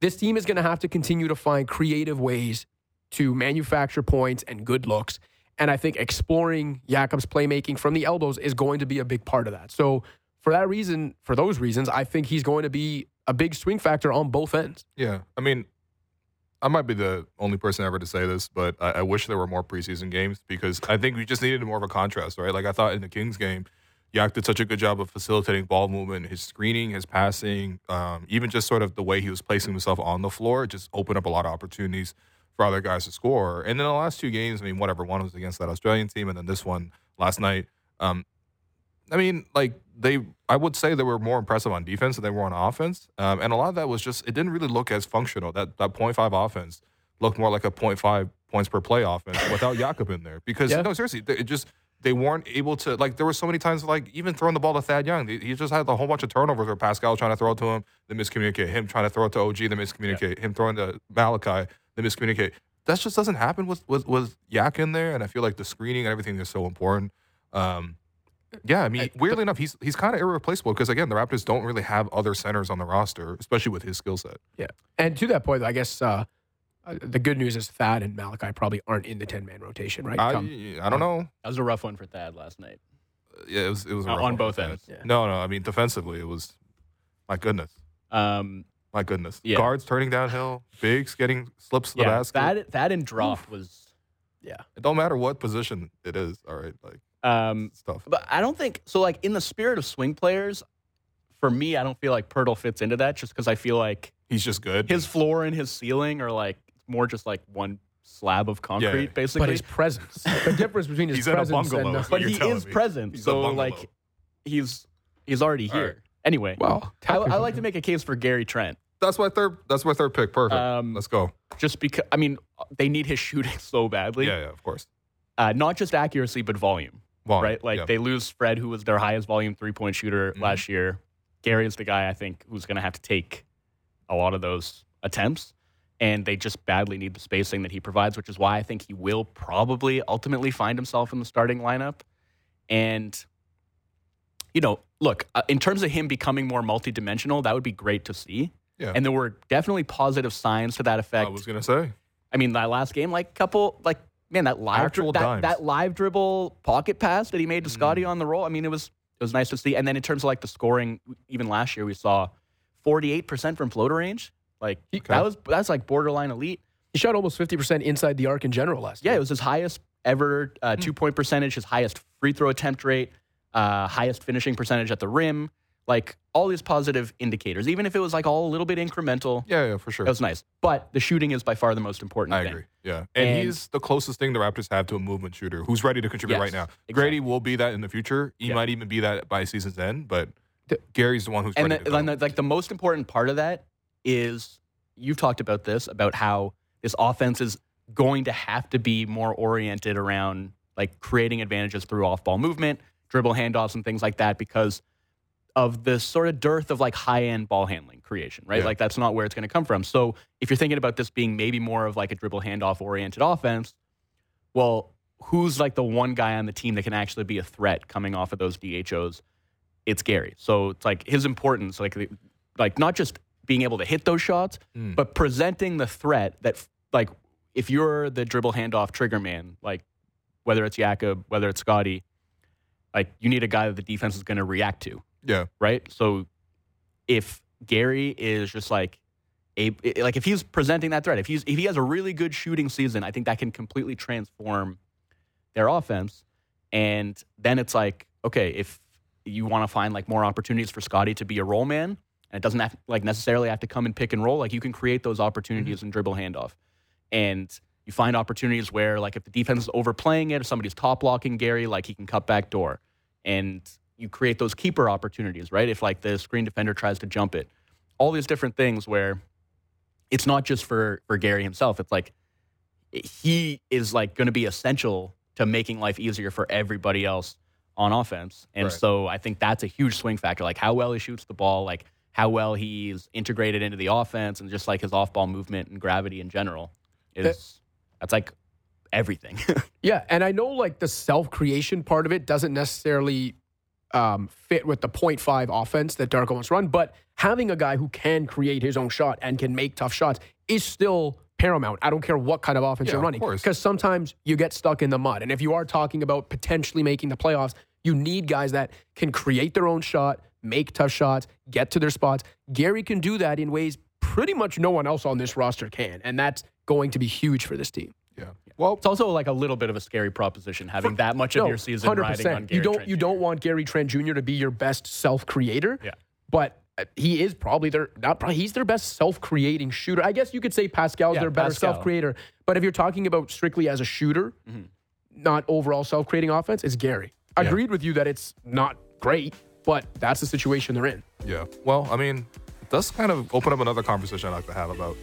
This team is going to have to continue to find creative ways to manufacture points and good looks. And I think exploring Jakob's playmaking from the elbows is going to be a big part of that. So, for that reason, for those reasons, I think he's going to be a big swing factor on both ends. Yeah. I mean, I might be the only person ever to say this, but I, I wish there were more preseason games because I think we just needed more of a contrast, right? Like I thought in the Kings game, Yak did such a good job of facilitating ball movement, his screening, his passing, um, even just sort of the way he was placing himself on the floor, just opened up a lot of opportunities for other guys to score. And then the last two games, I mean, whatever, one was against that Australian team, and then this one last night. Um, I mean, like they, I would say they were more impressive on defense than they were on offense, um, and a lot of that was just it didn't really look as functional. That that 0.5 offense looked more like a 0.5 points per play offense without Jakob in there. Because Yeah. no, seriously, they- it just they weren't able to like. There were so many times like even throwing the ball to Thad Young, he he just had a whole bunch of turnovers where Pascal was trying to throw it to him, they miscommunicate. Him trying to throw it to OG, they miscommunicate. Him throwing to Malachi, they miscommunicate. that just doesn't happen with with with Yak in there, and I feel like the screening and everything is so important. Um, yeah, I mean, weirdly enough, he's he's kind of irreplaceable because again, the Raptors don't really have other centers on the roster, especially with his skill set. Yeah. And to that point, I guess uh, uh, the good news is Thad and Malachi probably aren't in the 10 man rotation, right? Come- I I don't know. That was a rough one for Thad last night. Yeah, it was it was a Uh, rough on one both ends. Yeah. No, no, I mean defensively, it was my goodness, Um, my goodness. Yeah. Guards turning downhill, bigs getting slips to the basket. that that and drop was. Yeah. It don't matter what position it is. All right, like Um, it's tough. but I don't think so. Like in the spirit of swing players, for me, I don't feel like Poeltl fits into that. Just because I feel like He's just good. his floor and his ceiling are like more just like one slab of concrete, Yeah. basically. but his presence. the difference between his He's in a presence bungalow. and. Uh, but he you're telling is me. present, He's a so bungalow. like he's he's already here. right. Anyway, well, I, I like to make a case for Gary Trent. that's my third. That's my third pick. Perfect. Um, Let's go. just because I mean they need his shooting so badly. Yeah, yeah, of course. Uh, not just accuracy, but volume. Volume, right? Like they lose Fred, who was their highest volume three point shooter Mhm. last year. Gary is the guy I think who's going to have to take a lot of those attempts, and they just badly need the spacing that he provides, which is why I think he will probably ultimately find himself in the starting lineup. And you know, look, uh, in terms of him becoming more multidimensional, that would be great to see. Yeah. And there were definitely positive signs to that effect. I was gonna say. I mean, that last game, like couple, like man, that live Actual that, that live dribble pocket pass that he made to Mm. Scottie on the roll. I mean, it was it was nice to see. And then in terms of like the scoring, even last year we saw forty eight percent from floater range. Like that was that's like borderline elite. he shot almost 50% inside the arc in general last year. Yeah, it was his highest ever uh, two point percentage, his highest free throw attempt rate, uh, highest finishing percentage at the rim. Like all these positive indicators, even if it was like all a little bit incremental, Yeah, yeah, for sure. that was nice. But the shooting is by far the most important I thing. agree. Yeah, and, And- he's the closest thing the Raptors have to a movement shooter who's ready to contribute Yes, right now. Gradey will be that in the future. He Yeah. might even be that by season's end. But Gary's the one who's and ready the, to and go. the- like the most important part of that is you've talked about this about how this offense is going to have to be more oriented around like creating advantages through off-ball movement, dribble handoffs, and things like that because of the sort of dearth of like high-end ball handling creation, right? Yeah. Like that's not where it's going to come from. So if you're thinking about this being maybe more of like a dribble handoff oriented offense, well, who's like the one guy on the team that can actually be a threat coming off of those DHOs? It's Gary. So it's like his importance, like like not just being able to hit those shots, Mm. but presenting the threat that like if you're the dribble handoff trigger man, like whether it's Jakob, whether it's Scottie, like you need a guy that the defense is going to react to yeah, right? So if Gary is just like a like if he's presenting that threat, if he's if he has a really good shooting season, I think that can completely transform their offense. And then it's like, okay, if you want to find like more opportunities for Scottie to be a roll man, and it doesn't have like necessarily have to come and pick and roll, like you can create those opportunities mm-hmm. and dribble handoff. And you find opportunities where like if the defense is overplaying it, if somebody's top blocking Gary, like he can cut back door. And you create those keeper opportunities, right? If like the screen defender tries to jump it, all these different things where it's not just for for Gary himself. It's like he is like going to be essential to making life easier for everybody else on offense. And Right. so I think that's a huge swing factor. Like how well he shoots the ball, like how well he's integrated into the offense, and just like his off ball movement and gravity in general is that's like everything. Yeah, and I know like the self creation part of it doesn't necessarily um, fit with the 0.5 offense that Darko wants to run, but having a guy who can create his own shot and can make tough shots is still paramount. I don't care what kind of offense Yeah, you're running because sometimes you get stuck in the mud. And if you are talking about potentially making the playoffs, you need guys that can create their own shot, make tough shots, get to their spots. Gary can do that in ways pretty much no one else on this roster can, and that's going to be huge for this team. Yeah. Well, it's also like a little bit of a scary proposition having that much of your season riding on Gary you don't Trent you Jr. don't want Gary Trent Jr. to be your best self creator. Yeah. But uh, he is probably their not probably he's their best self creating shooter. I guess you could say Pascal's Yeah, their better Pascal. self creator. But if you're talking about strictly as a shooter, Mm-hmm. not overall self creating offense, it's Gary. Agreed with you that it's not great, but that's the situation they're in. Yeah. Well, I mean, it does kind of open up another conversation I'd like to have about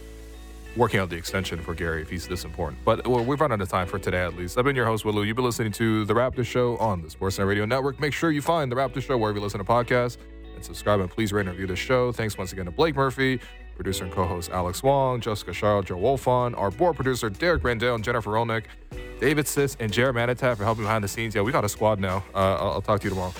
working out the extension for Gary if he's this important. But well, we've run out of time for today at least. I've been your host, Will Lou. You've been listening to The Raptor Show on the Sportsnet Radio Network. Make sure you find The Raptor Show wherever you listen to podcasts and subscribe and please rate and review the show. Thanks once again to Blake Murphy, producer and co-host Alex Wong, Jessica Charles, Joe Wolfond, our board producer Derek Randall and Jennifer Rolnick, David Sis, and Jared Manitat for helping behind the scenes. Yeah, we got a squad now. Uh, I'll, I'll talk to you tomorrow.